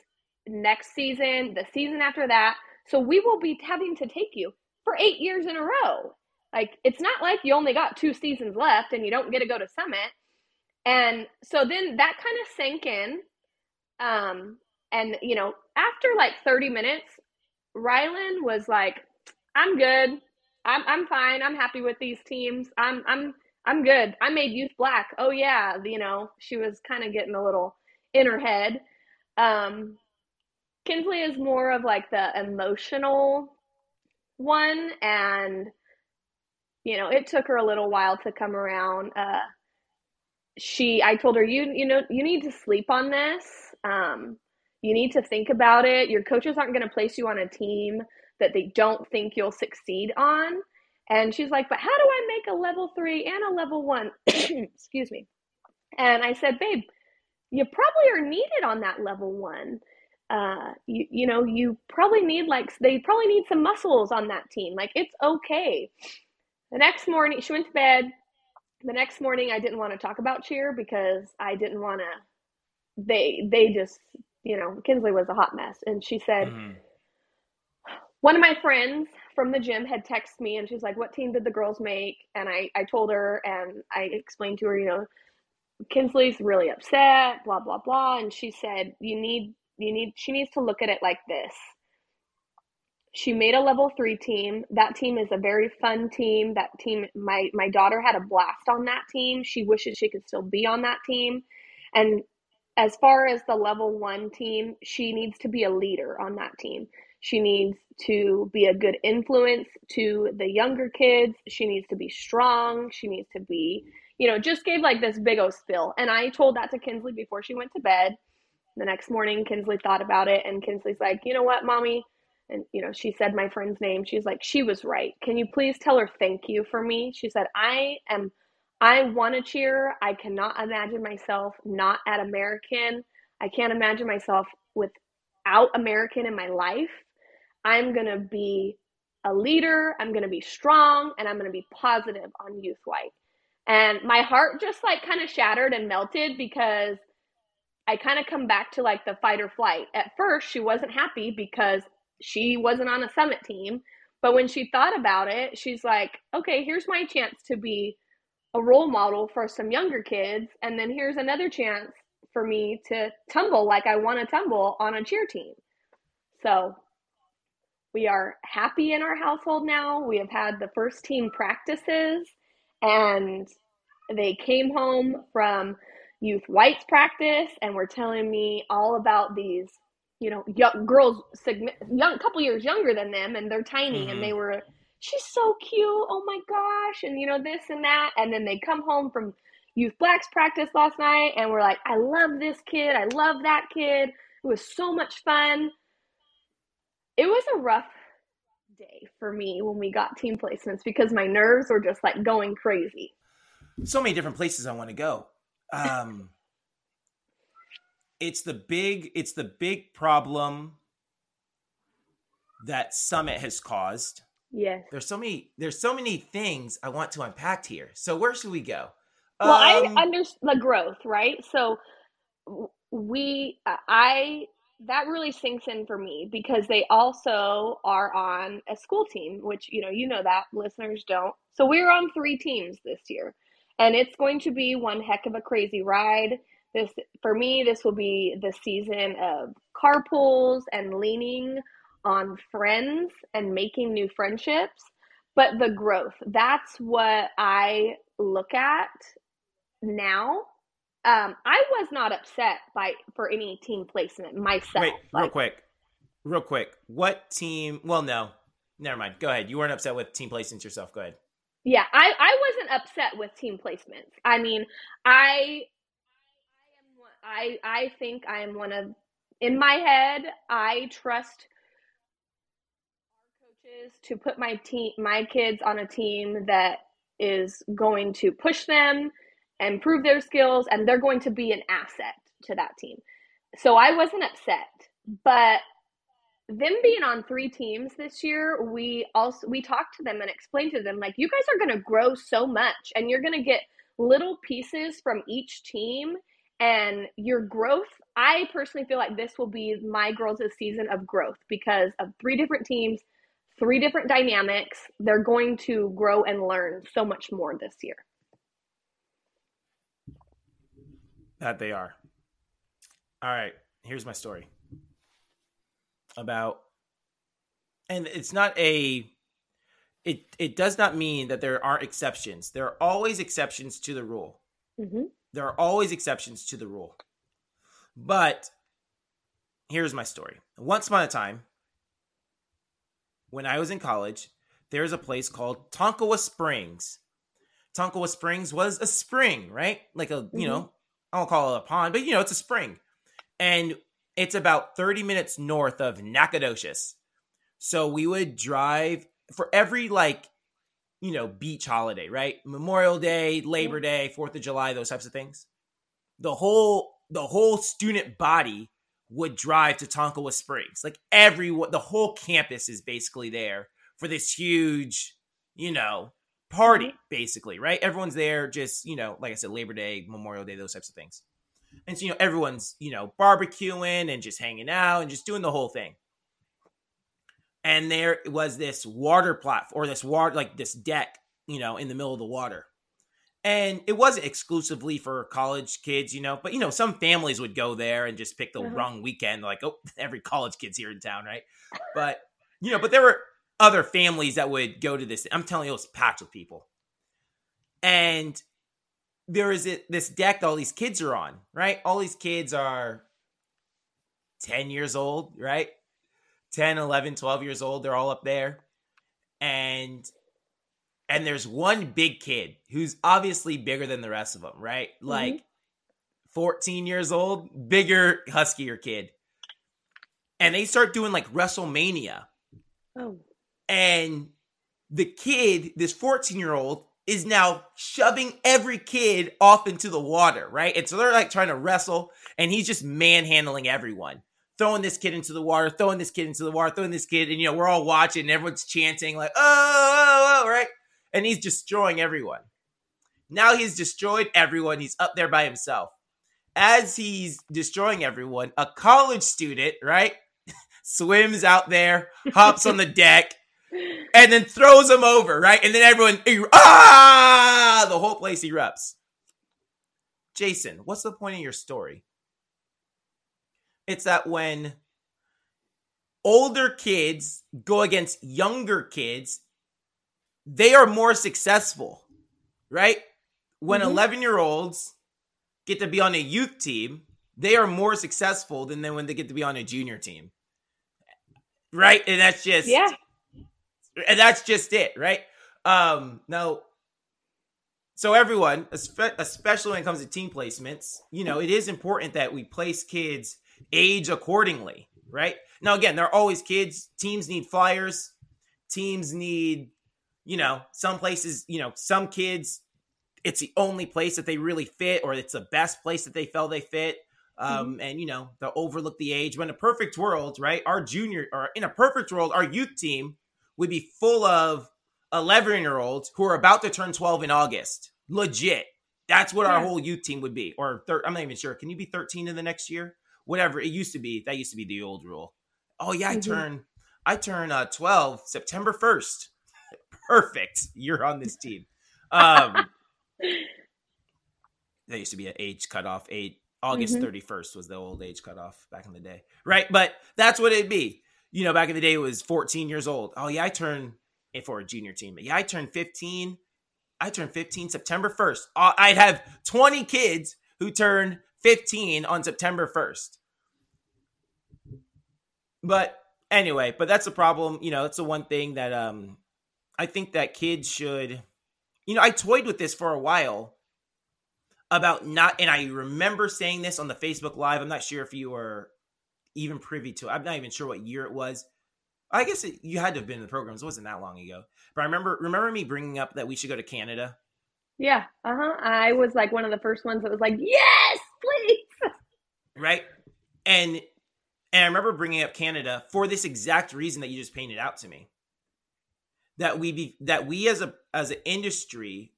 next season, the season after that. So we will be having to take you for eight years in a row. Like, it's not like you only got two seasons left and you don't get to go to Summit. And so then that kind of sank in. Um, and, you know, after like 30 minutes, Rylan was like, I'm good. I'm, I'm fine. I'm happy with these teams. I'm, I'm, I'm good. I made youth black. Oh yeah. You know, she was kind of getting a little in her head. Um, Kinsley is more of like the emotional one. And, you know, it took her a little while to come around. Uh, she, I told her, you, you know, you need to sleep on this. Um, you need to think about it. Your coaches aren't going to place you on a team that they don't think you'll succeed on. And she's like, But how do I make a level three and a level one? Excuse me. And I said, Babe, you probably are needed on that level one. Uh, you, you know, you probably need like, they probably need some muscles on that team. Like, it's okay. The next morning, she went to bed. The next morning, I didn't want to talk about cheer because I didn't want to they they just you know, Kinsley was a hot mess. And she said, mm-hmm. one of my friends from the gym had texted me and she's like, what team did the girls make? And I, I told her and I explained to her, you know, Kinsley's really upset, blah, blah, blah. And she said, you need, you need, she needs to look at it like this. She made a level three team. That team is a very fun team. That team, my, my daughter had a blast on that team. She wishes she could still be on that team. And as far as the level one team, she needs to be a leader on that team. She needs to be a good influence to the younger kids. She needs to be strong. She needs to be, you know, just gave like this big old spill. And I told that to Kinsley before she went to bed. The next morning, Kinsley thought about it, and Kinsley's like, you know what, mommy? And, you know, she said my friend's name. She's like, she was right. Can you please tell her thank you for me? She said, I am, I want to cheer. I cannot imagine myself not at American. I can't imagine myself without American in my life. I'm going to be a leader. I'm going to be strong and I'm going to be positive on Youth White. And my heart just like kind of shattered and melted because I kind of come back to like the fight or flight. At first, she wasn't happy because she wasn't on a summit team. But when she thought about it, she's like, okay, here's my chance to be a role model for some younger kids. And then here's another chance for me to tumble like I want to tumble on a cheer team. So we are happy in our household now. We have had the first team practices, and they came home from youth whites practice and were telling me all about these, you know, young girls, young couple years younger than them, and they're tiny, mm-hmm. and they were, she's so cute. Oh my gosh, and you know this and that, and then they come home from youth blacks practice last night, and we're like, I love this kid. I love that kid. It was so much fun it was a rough day for me when we got team placements because my nerves were just like going crazy. So many different places I want to go. Um, it's the big it's the big problem that summit has caused. Yes. There's so many there's so many things I want to unpack here. So where should we go? Well, um, I understand the growth, right? So we I that really sinks in for me because they also are on a school team, which you know, you know that listeners don't. So we're on three teams this year, and it's going to be one heck of a crazy ride. This for me, this will be the season of car carpools and leaning on friends and making new friendships. But the growth, that's what I look at now um, I was not upset by for any team placement myself. Wait, like, real quick, real quick. What team? Well, no, never mind. Go ahead. You weren't upset with team placements yourself. Go ahead. Yeah, I I wasn't upset with team placements. I mean, I I I think I am one of in my head. I trust coaches to put my team my kids on a team that is going to push them and improve their skills, and they're going to be an asset to that team. So I wasn't upset, but them being on three teams this year, we also we talked to them and explained to them like you guys are going to grow so much, and you're going to get little pieces from each team, and your growth. I personally feel like this will be my girls' season of growth because of three different teams, three different dynamics. They're going to grow and learn so much more this year. That they are. All right, here's my story about and it's not a it it does not mean that there aren't exceptions. There are always exceptions to the rule. Mm-hmm. There are always exceptions to the rule. But here's my story. Once upon a time, when I was in college, there's a place called Tonkawa Springs. Tonkawa Springs was a spring, right? Like a, mm-hmm. you know, I don't call it a pond, but you know, it's a spring. And it's about 30 minutes north of Nacogdoches. So we would drive for every like, you know, beach holiday, right? Memorial Day, Labor Day, 4th of July, those types of things. The whole the whole student body would drive to Tonkawa Springs. Like everyone the whole campus is basically there for this huge, you know, party basically, right? Everyone's there just, you know, like I said, Labor Day, Memorial Day, those types of things. And so, you know, everyone's, you know, barbecuing and just hanging out and just doing the whole thing. And there was this water platform or this water, like this deck, you know, in the middle of the water. And it wasn't exclusively for college kids, you know, but, you know, some families would go there and just pick the mm-hmm. wrong weekend. Like, oh, every college kid's here in town, right? But, you know, but there were other families that would go to this. I'm telling you, it was packed with people. And there is it, this deck that all these kids are on, right? All these kids are 10 years old, right? 10, 11, 12 years old. They're all up there. And and there's one big kid who's obviously bigger than the rest of them, right? Mm-hmm. Like 14 years old, bigger, huskier kid. And they start doing like WrestleMania. Oh. And the kid, this 14 year old, is now shoving every kid off into the water, right? And so they're like trying to wrestle, and he's just manhandling everyone, throwing this kid into the water, throwing this kid into the water, throwing this kid, and you know, we're all watching, and everyone's chanting, like, oh, oh, oh, right? And he's destroying everyone. Now he's destroyed everyone. He's up there by himself. As he's destroying everyone, a college student, right, swims out there, hops on the deck, and then throws him over, right? And then everyone, ah, the whole place erupts. Jason, what's the point of your story? It's that when older kids go against younger kids, they are more successful, right? When 11 mm-hmm. year olds get to be on a youth team, they are more successful than when they get to be on a junior team. Right? And that's just yeah and that's just it, right? Um, now, so everyone, especially when it comes to team placements, you know, it is important that we place kids age accordingly, right? Now, again, there are always kids. Teams need flyers. Teams need, you know, some places, you know, some kids, it's the only place that they really fit, or it's the best place that they felt they fit. Um, mm-hmm. and you know, they'll overlook the age. But in a perfect world, right? Our junior, or in a perfect world, our youth team would be full of 11 year olds who are about to turn 12 in August. Legit. That's what yeah. our whole youth team would be. Or thir- I'm not even sure. Can you be 13 in the next year? Whatever. It used to be. That used to be the old rule. Oh yeah, I mm-hmm. turn I turn uh, 12 September 1st. Perfect. You're on this team. Um There used to be an age cutoff. Eight August mm-hmm. 31st was the old age cutoff back in the day. Right? But that's what it'd be you know, back in the day, it was 14 years old. Oh, yeah, I turned it for a junior team. Yeah, I turned 15. I turned 15 September 1st. Uh, I'd have 20 kids who turned 15 on September 1st. But anyway, but that's a problem. You know, it's the one thing that um I think that kids should, you know, I toyed with this for a while about not, and I remember saying this on the Facebook Live. I'm not sure if you were even privy to. I'm not even sure what year it was. I guess it, you had to have been in the programs. It wasn't that long ago. But I remember remember me bringing up that we should go to Canada. Yeah. Uh huh. I was like one of the first ones that was like, yes, please. Right. And and I remember bringing up Canada for this exact reason that you just painted out to me. That we be that we as a as an industry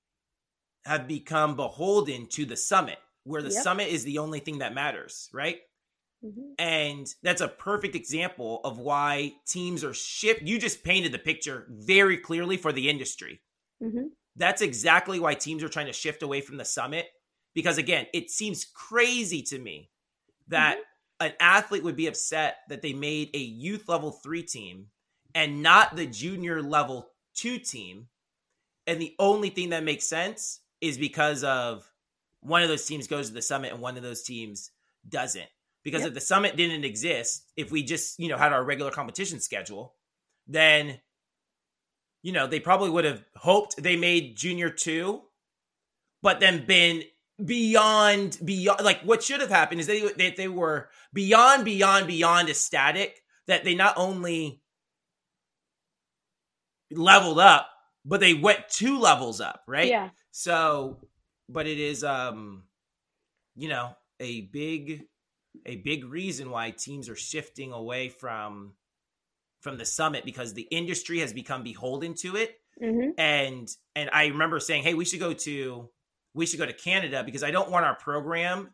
have become beholden to the summit, where the yep. summit is the only thing that matters, right? Mm-hmm. And that's a perfect example of why teams are shift. You just painted the picture very clearly for the industry. Mm-hmm. That's exactly why teams are trying to shift away from the summit. Because again, it seems crazy to me that mm-hmm. an athlete would be upset that they made a youth level three team and not the junior level two team. And the only thing that makes sense is because of one of those teams goes to the summit and one of those teams doesn't because yep. if the summit didn't exist, if we just, you know, had our regular competition schedule, then you know, they probably would have hoped they made junior 2 but then been beyond beyond like what should have happened is they they, they were beyond beyond beyond ecstatic that they not only leveled up but they went two levels up right yeah so but it is um you know a big a big reason why teams are shifting away from from the summit because the industry has become beholden to it. Mm-hmm. And and I remember saying, "Hey, we should go to we should go to Canada because I don't want our program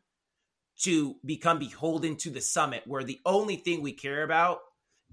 to become beholden to the summit where the only thing we care about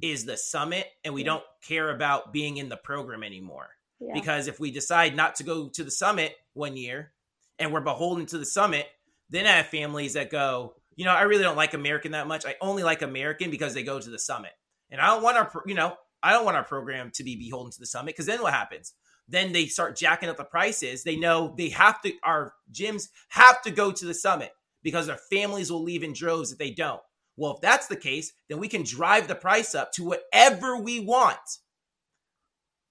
is the summit and we yeah. don't care about being in the program anymore. Yeah. Because if we decide not to go to the summit one year and we're beholden to the summit, then I have families that go, you know, I really don't like American that much. I only like American because they go to the summit. And I don't want our, you know, I don't want our program to be beholden to the summit because then what happens? Then they start jacking up the prices. They know they have to, our gyms have to go to the summit because their families will leave in droves if they don't. Well, if that's the case, then we can drive the price up to whatever we want.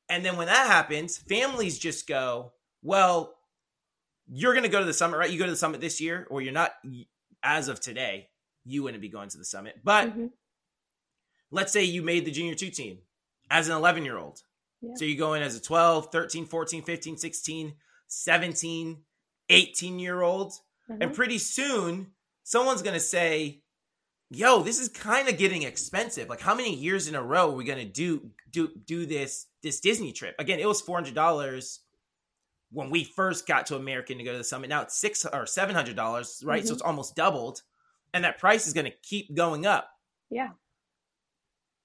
And then when that happens, families just go, well, you're going to go to the summit, right? You go to the summit this year, or you're not, as of today, you wouldn't be going to the summit. But Mhm. let's say you made the junior two team as an 11 year old. Yeah. So you go in as a 12, 13, 14, 15, 16, 17, 18 year old. And Mhm. pretty soon, someone's going to say, yo, this is kind of getting expensive. Like how many years in a row are we going to do do do this this Disney trip? Again, it was $400 when we first got to American to go to the summit. Now it's 6 or $700, right? So Mhm. it's almost doubled. And that price is going to keep going up. Yeah.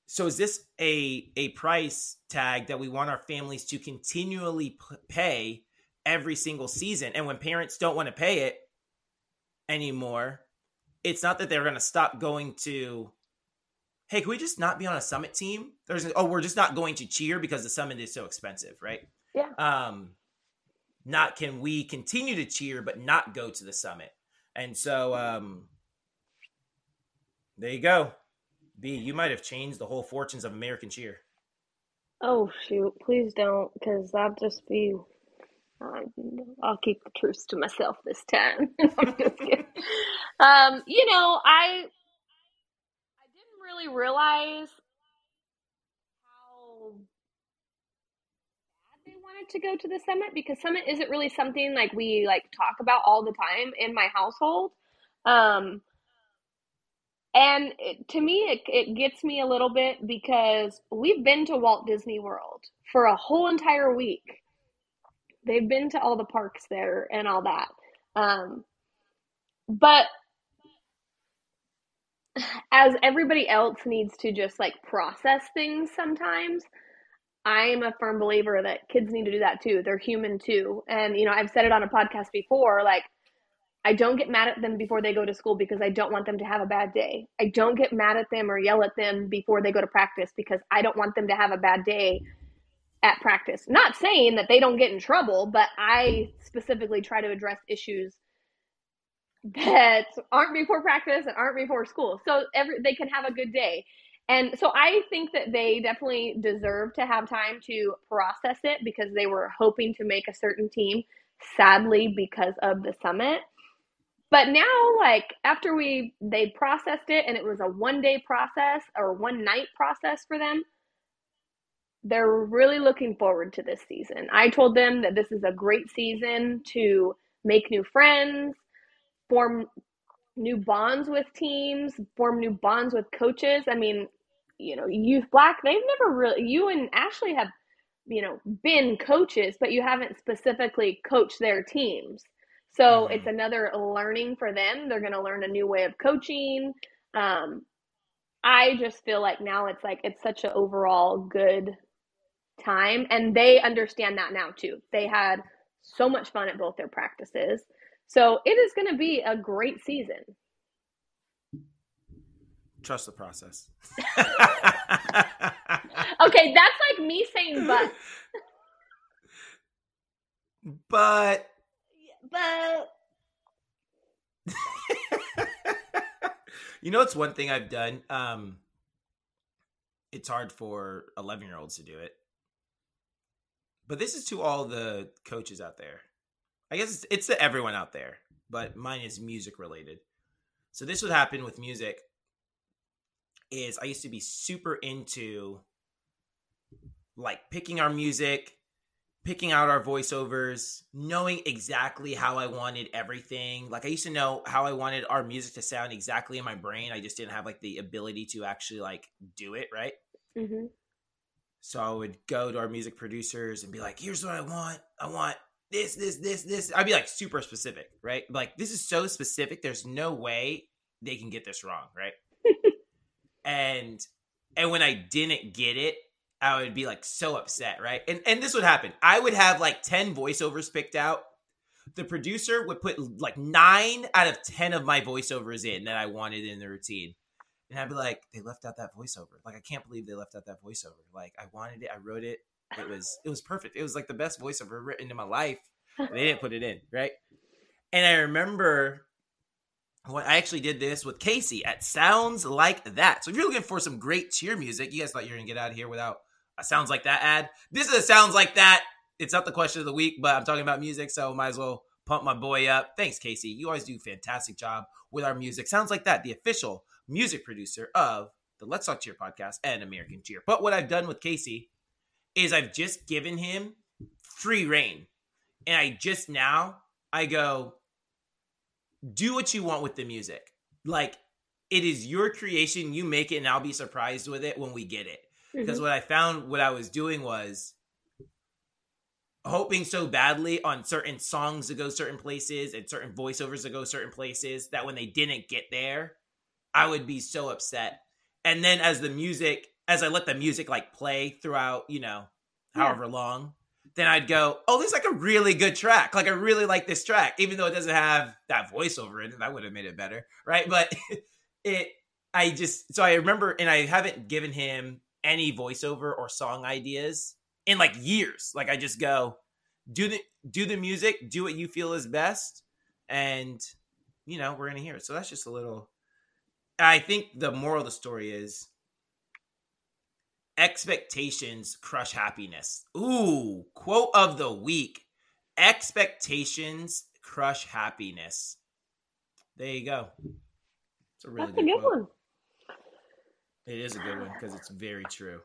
So is this a a price tag that we want our families to continually p- pay every single season? And when parents don't want to pay it anymore, it's not that they're going to stop going to. Hey, can we just not be on a summit team? There's oh, we're just not going to cheer because the summit is so expensive, right? Yeah. Um, not can we continue to cheer but not go to the summit? And so, um, there you go. B, you might have changed the whole fortunes of American cheer. Oh shoot, please don't, because that'd just be. I'll keep the truth to myself this time. Um, you know, I I didn't really realize how bad they wanted to go to the summit because summit isn't really something like we like talk about all the time in my household. Um, and it, to me, it, it gets me a little bit because we've been to Walt Disney World for a whole entire week. They've been to all the parks there and all that. Um, but as everybody else needs to just like process things sometimes, I am a firm believer that kids need to do that too. They're human too. And, you know, I've said it on a podcast before like, I don't get mad at them before they go to school because I don't want them to have a bad day. I don't get mad at them or yell at them before they go to practice because I don't want them to have a bad day at practice. Not saying that they don't get in trouble, but I specifically try to address issues that aren't before practice and aren't before school. So every they can have a good day. And so I think that they definitely deserve to have time to process it because they were hoping to make a certain team sadly because of the summit. But now like after we they processed it and it was a one day process or one night process for them, they're really looking forward to this season. I told them that this is a great season to make new friends, form new bonds with teams, form new bonds with coaches. I mean, you know, Youth Black, they've never really, you and Ashley have, you know, been coaches, but you haven't specifically coached their teams. So Mhm. it's another learning for them. They're going to learn a new way of coaching. Um, I just feel like now it's like it's such an overall good time, and they understand that now too. They had so much fun at both their practices, so it is going to be a great season. Trust the process. Okay, that's like me saying but, but but you know, it's one thing I've done. Um, it's hard for 11 year olds to do it. But this is to all the coaches out there. I guess it's, it's to everyone out there, but mine is music related. So this would happen with music is I used to be super into like picking our music, picking out our voiceovers, knowing exactly how I wanted everything. Like I used to know how I wanted our music to sound exactly in my brain. I just didn't have like the ability to actually like do it, right? hmm So I would go to our music producers and be like, here's what I want. I want this, this, this, this. I'd be like super specific, right? Like, this is so specific. There's no way they can get this wrong, right? And and when I didn't get it, I would be like so upset, right? And and this would happen. I would have like 10 voiceovers picked out. The producer would put like nine out of 10 of my voiceovers in that I wanted in the routine. And I'd be like, they left out that voiceover. Like, I can't believe they left out that voiceover. Like, I wanted it. I wrote it. It was it was perfect. It was like the best voiceover written in my life. They didn't put it in, right? And I remember when I actually did this with Casey at Sounds Like That. So if you're looking for some great cheer music, you guys thought you were gonna get out of here without a Sounds Like That ad. This is a Sounds Like That. It's not the question of the week, but I'm talking about music, so might as well pump my boy up. Thanks, Casey. You always do a fantastic job with our music. Sounds like that, the official music producer of the Let's Talk Cheer podcast and American Cheer. But what I've done with Casey is I've just given him free rein. And I just now I go do what you want with the music. Like it is your creation, you make it and I'll be surprised with it when we get it. Because Mhm. what I found what I was doing was hoping so badly on certain songs to go certain places and certain voiceovers to go certain places that when they didn't get there, I would be so upset. And then as the music, as I let the music like play throughout, you know, Yeah. however long, then I'd go, oh, this is like a really good track. Like I really like this track, even though it doesn't have that voiceover in it. That would have made it better, right? But it, I just so I remember, and I haven't given him any voiceover or song ideas in like years. Like I just go, do the do the music, do what you feel is best, and you know we're gonna hear it. So that's just a little. I think the moral of the story is expectations crush happiness. Ooh, quote of the week: expectations crush happiness. There you go. It's a really That's a good one. It is a good one because it's very true.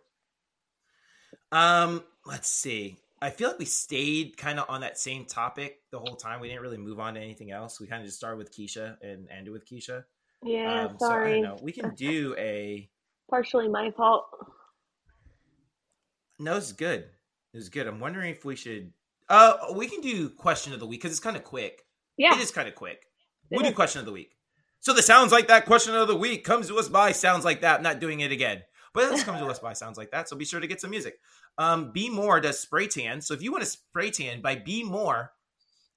Um, let's see. I feel like we stayed kind of on that same topic the whole time. We didn't really move on to anything else. We kind of just started with Keisha and ended with Keisha. Yeah, um, So I sorry. don't know. We can do a. Partially my fault. No, it's good. It's good. I'm wondering if we should. Uh, we can do question of the week because it's kind of quick. Yeah. It is kind of quick. It We'll do question of the week. So the sounds like that question of the week comes to us by sounds like that. I'm not doing it again, but this comes to us by sounds like that. So be sure to get some music. Um, Be More does spray tan. So if you want to spray tan by Be More,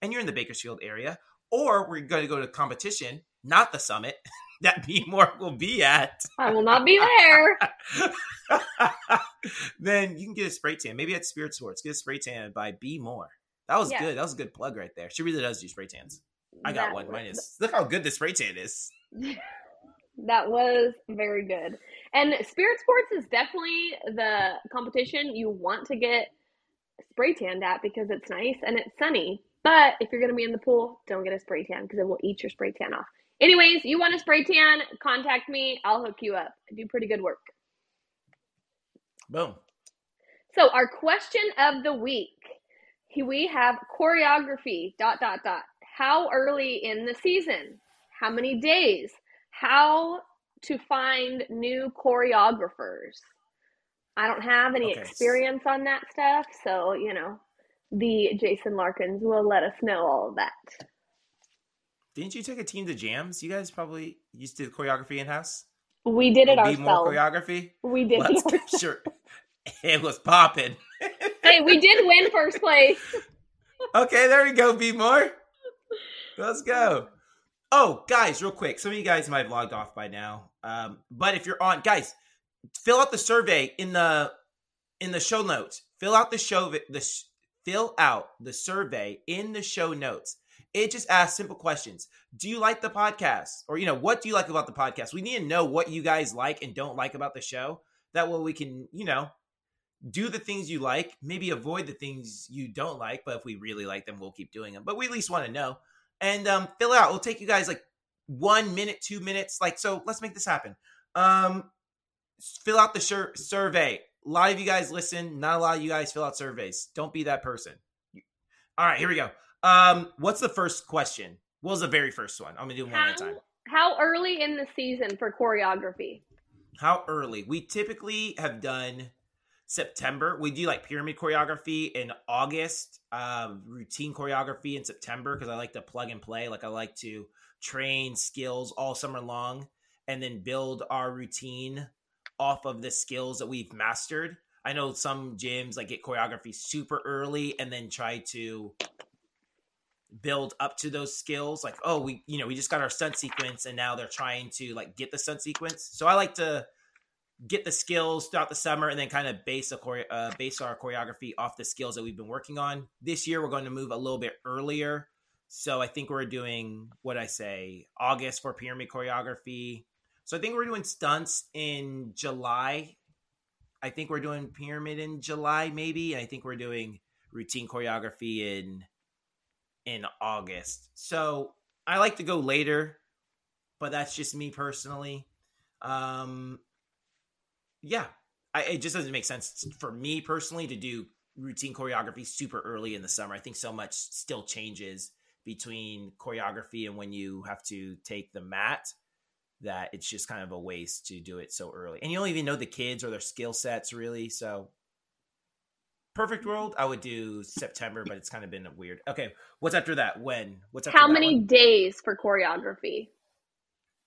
and you're in the Bakersfield area, or we're going to go to competition, not the summit that Be More will be at. I will not be there. then you can get a spray tan. Maybe at Spirit Sports, get a spray tan by Be More. That was Yeah. good. That was a good plug right there. She really does do spray tans. I got That one. Mine is. Look how good the spray tan is. That was very good. And Spirit Sports is definitely the competition you want to get spray tanned at because it's nice and it's sunny. But if you're going to be in the pool, don't get a spray tan because it will eat your spray tan off. Anyways, you want a spray tan, contact me. I'll hook you up. I do pretty good work. Boom. So our question of the week, we have choreography. Dot dot dot. How early in the season? How many days? How to find new choreographers? I don't have any Okay. experience on that stuff, so you know, the Jason Larkins will let us know all of that. Didn't you take a team to jams? You guys probably used to do choreography in house. We did it Be more ourselves. choreography. We did Let's it. get sure. It was popping. hey, we did win first place. Okay, there we go. Be more. Let's go. Oh, guys, real quick. Some of you guys might have logged off by now. Um, but if you're on, guys, fill out the survey in the in the show notes. Fill out the show the fill out the survey in the show notes. It just asks simple questions. Do you like the podcast? Or you know, what do you like about the podcast? We need to know what you guys like and don't like about the show. That way we can, you know, do the things you like, maybe avoid the things you don't like, but if we really like them, we'll keep doing them. But we at least want to know. And um, fill out. It'll take you guys like one minute, two minutes. Like, so let's make this happen. Um, fill out the sur- survey. A lot of you guys listen. Not a lot of you guys fill out surveys. Don't be that person. All right, here we go. Um, what's the first question? What was the very first one? I'm gonna do one How, at a time. how early in the season for choreography? How early? We typically have done September. We do like pyramid choreography in August, um, routine choreography in September because I like to plug and play. Like I like to train skills all summer long and then build our routine off of the skills that we've mastered. I know some gyms like get choreography super early and then try to build up to those skills like oh we you know we just got our stunt sequence and now they're trying to like get the stunt sequence. So i like to get the skills throughout the summer and then kind of base a chore- uh, base our choreography off the skills that we've been working on. This year we're going to move a little bit earlier. So i think we're doing what i say august for pyramid choreography. So i think we're doing stunts in july. I think we're doing pyramid in july maybe. And i think we're doing routine choreography in in August. So I like to go later, but that's just me personally. Um, yeah, I, it just doesn't make sense for me personally to do routine choreography super early in the summer. I think so much still changes between choreography and when you have to take the mat that it's just kind of a waste to do it so early. And you don't even know the kids or their skill sets really. So perfect world, I would do September, but it's kind of been weird. Okay, what's after that? When? What's after How many one? days for choreography?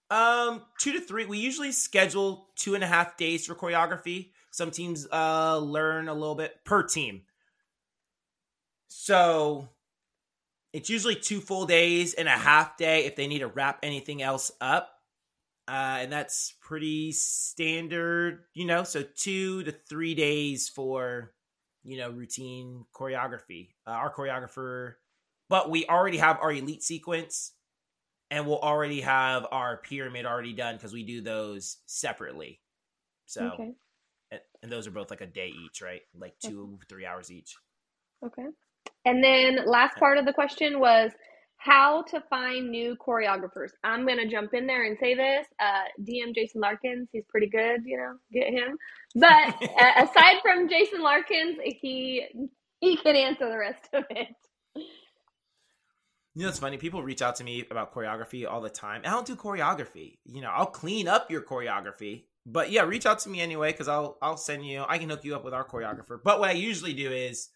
Um, two to three. We usually schedule two and a half days for choreography. Some teams uh learn a little bit per team. So it's usually two full days and a half day if they need to wrap anything else up. Uh, and that's pretty standard, you know. So two to three days for, you know, routine choreography. Uh, our choreographer, but we already have our elite sequence, and we'll already have our pyramid already done because we do those separately. So, Okay. and, and those are both like a day each, right? Like two, three hours each. Okay. And then last part of the question was how to find new choreographers. I'm gonna jump in there and say this. Uh, DM Jason Larkins, he's pretty good, you know, get him. But uh, aside from Jason Larkins, he he can answer the rest of it. You know, it's funny. People reach out to me about choreography all the time. I don't do choreography. You know, I'll clean up your choreography. But yeah, reach out to me anyway because I'll I'll send you. I can hook you up with our choreographer. But what I usually do is,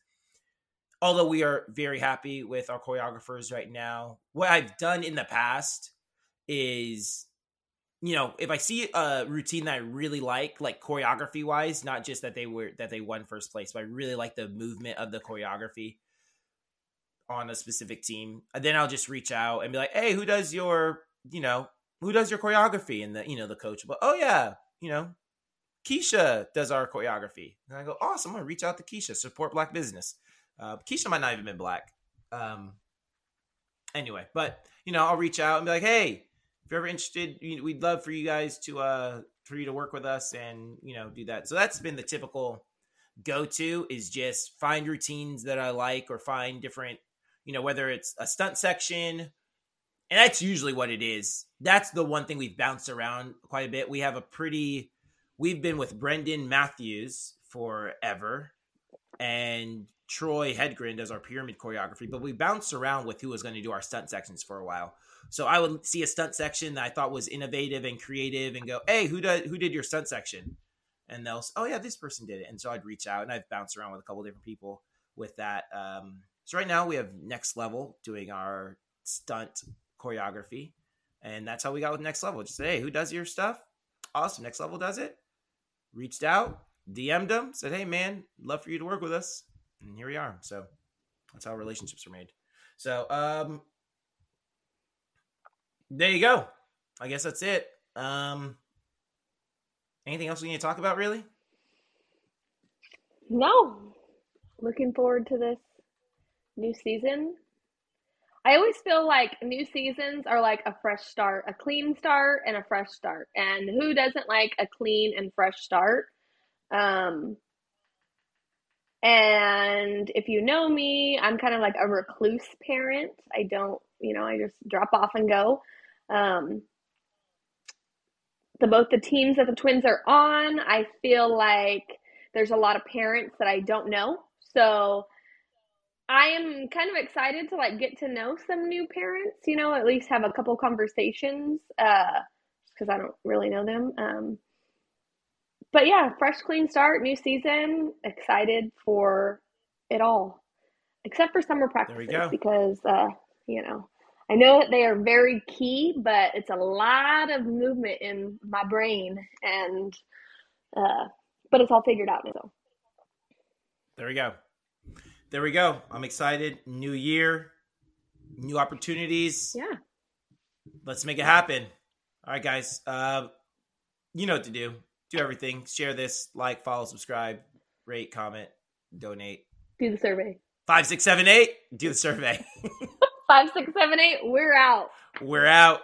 although we are very happy with our choreographers right now, what I've done in the past is, you know, if I see a routine that I really like, like choreography wise, not just that they were that they won first place, but I really like the movement of the choreography on a specific team, and then I'll just reach out and be like, "Hey, who does your, you know, who does your choreography?" And the, you know, the coach, will, "Oh yeah, you know, Keisha does our choreography." And I go, "Awesome! I'm gonna reach out to Keisha, support Black business." Uh, Keisha might not even been black. Um, anyway, but you know, I'll reach out and be like, "Hey, if you're ever interested, we'd love for you guys to uh for you to work with us and you know do that." So that's been the typical go to is just find routines that I like or find different, you know, whether it's a stunt section, and that's usually what it is. That's the one thing we've bounced around quite a bit. We have a pretty, we've been with Brendan Matthews forever, and Troy Hedgren does our pyramid choreography, but we bounced around with who was going to do our stunt sections for a while. So I would see a stunt section that I thought was innovative and creative, and go, "Hey, who did who did your stunt section?" and they'll say, oh yeah this person did it and so i'd reach out and i've bounced around with a couple different people with that um, so right now we have next level doing our stunt choreography and that's how we got with next level just say hey who does your stuff awesome next level does it reached out dm'd them said hey man love for you to work with us and here we are so that's how relationships are made so um there you go i guess that's it um Anything else we need to talk about, really? No. Looking forward to this new season. I always feel like new seasons are like a fresh start, a clean start and a fresh start. And who doesn't like a clean and fresh start? Um and if you know me, I'm kind of like a recluse parent. I don't, you know, I just drop off and go. Um the both the teams that the twins are on, I feel like there's a lot of parents that I don't know. So I am kind of excited to like get to know some new parents, you know, at least have a couple conversations uh because I don't really know them. Um but yeah, fresh clean start, new season, excited for it all. Except for summer practice. There we practices go. because uh, you know, I know that they are very key, but it's a lot of movement in my brain and uh but it's all figured out now. So There we go. There we go. I'm excited. New year, new opportunities. yeah. Let's make it happen. All right, guys. Uh, you know what to do. Do everything. Share this. Like, follow, subscribe, rate, comment, donate. Do the survey. Five, six, seven, eight. Do the survey. Five, six, seven, eight, we're out. We're out.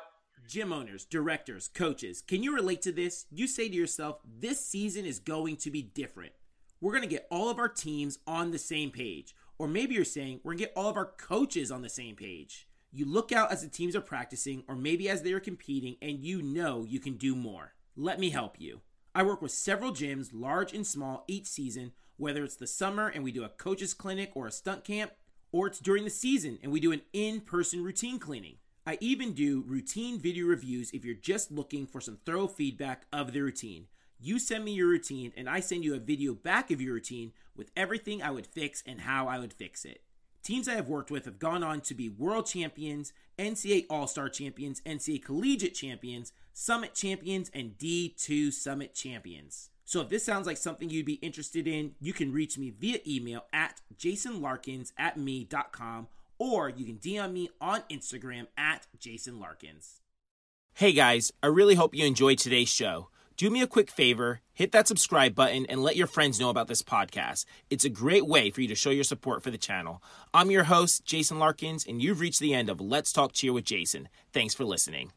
Gym owners, directors, coaches, can you relate to this? You say to yourself, this season is going to be different. We're going to get all of our teams on the same page. Or maybe you're saying we're gonna get all of our coaches on the same page. You look out as the teams are practicing, or maybe as they are competing, and you know you can do more. Let me help you. I work with several gyms, large and small, each season, whether it's the summer and we do a coaches clinic or a stunt camp, or it's during the season and we do an in person routine cleaning. I even do routine video reviews if you're just looking for some thorough feedback of the routine. You send me your routine, and I send you a video back of your routine with everything I would fix and how I would fix it. Teams I have worked with have gone on to be world champions, NCA All Star champions, NCA Collegiate champions, Summit champions, and D2 Summit champions. So if this sounds like something you'd be interested in, you can reach me via email at jasonlarkins at me.com or you can DM me on Instagram at jasonlarkins. Hey guys, I really hope you enjoyed today's show. Do me a quick favor, hit that subscribe button and let your friends know about this podcast. It's a great way for you to show your support for the channel. I'm your host, Jason Larkins, and you've reached the end of Let's Talk Cheer with Jason. Thanks for listening.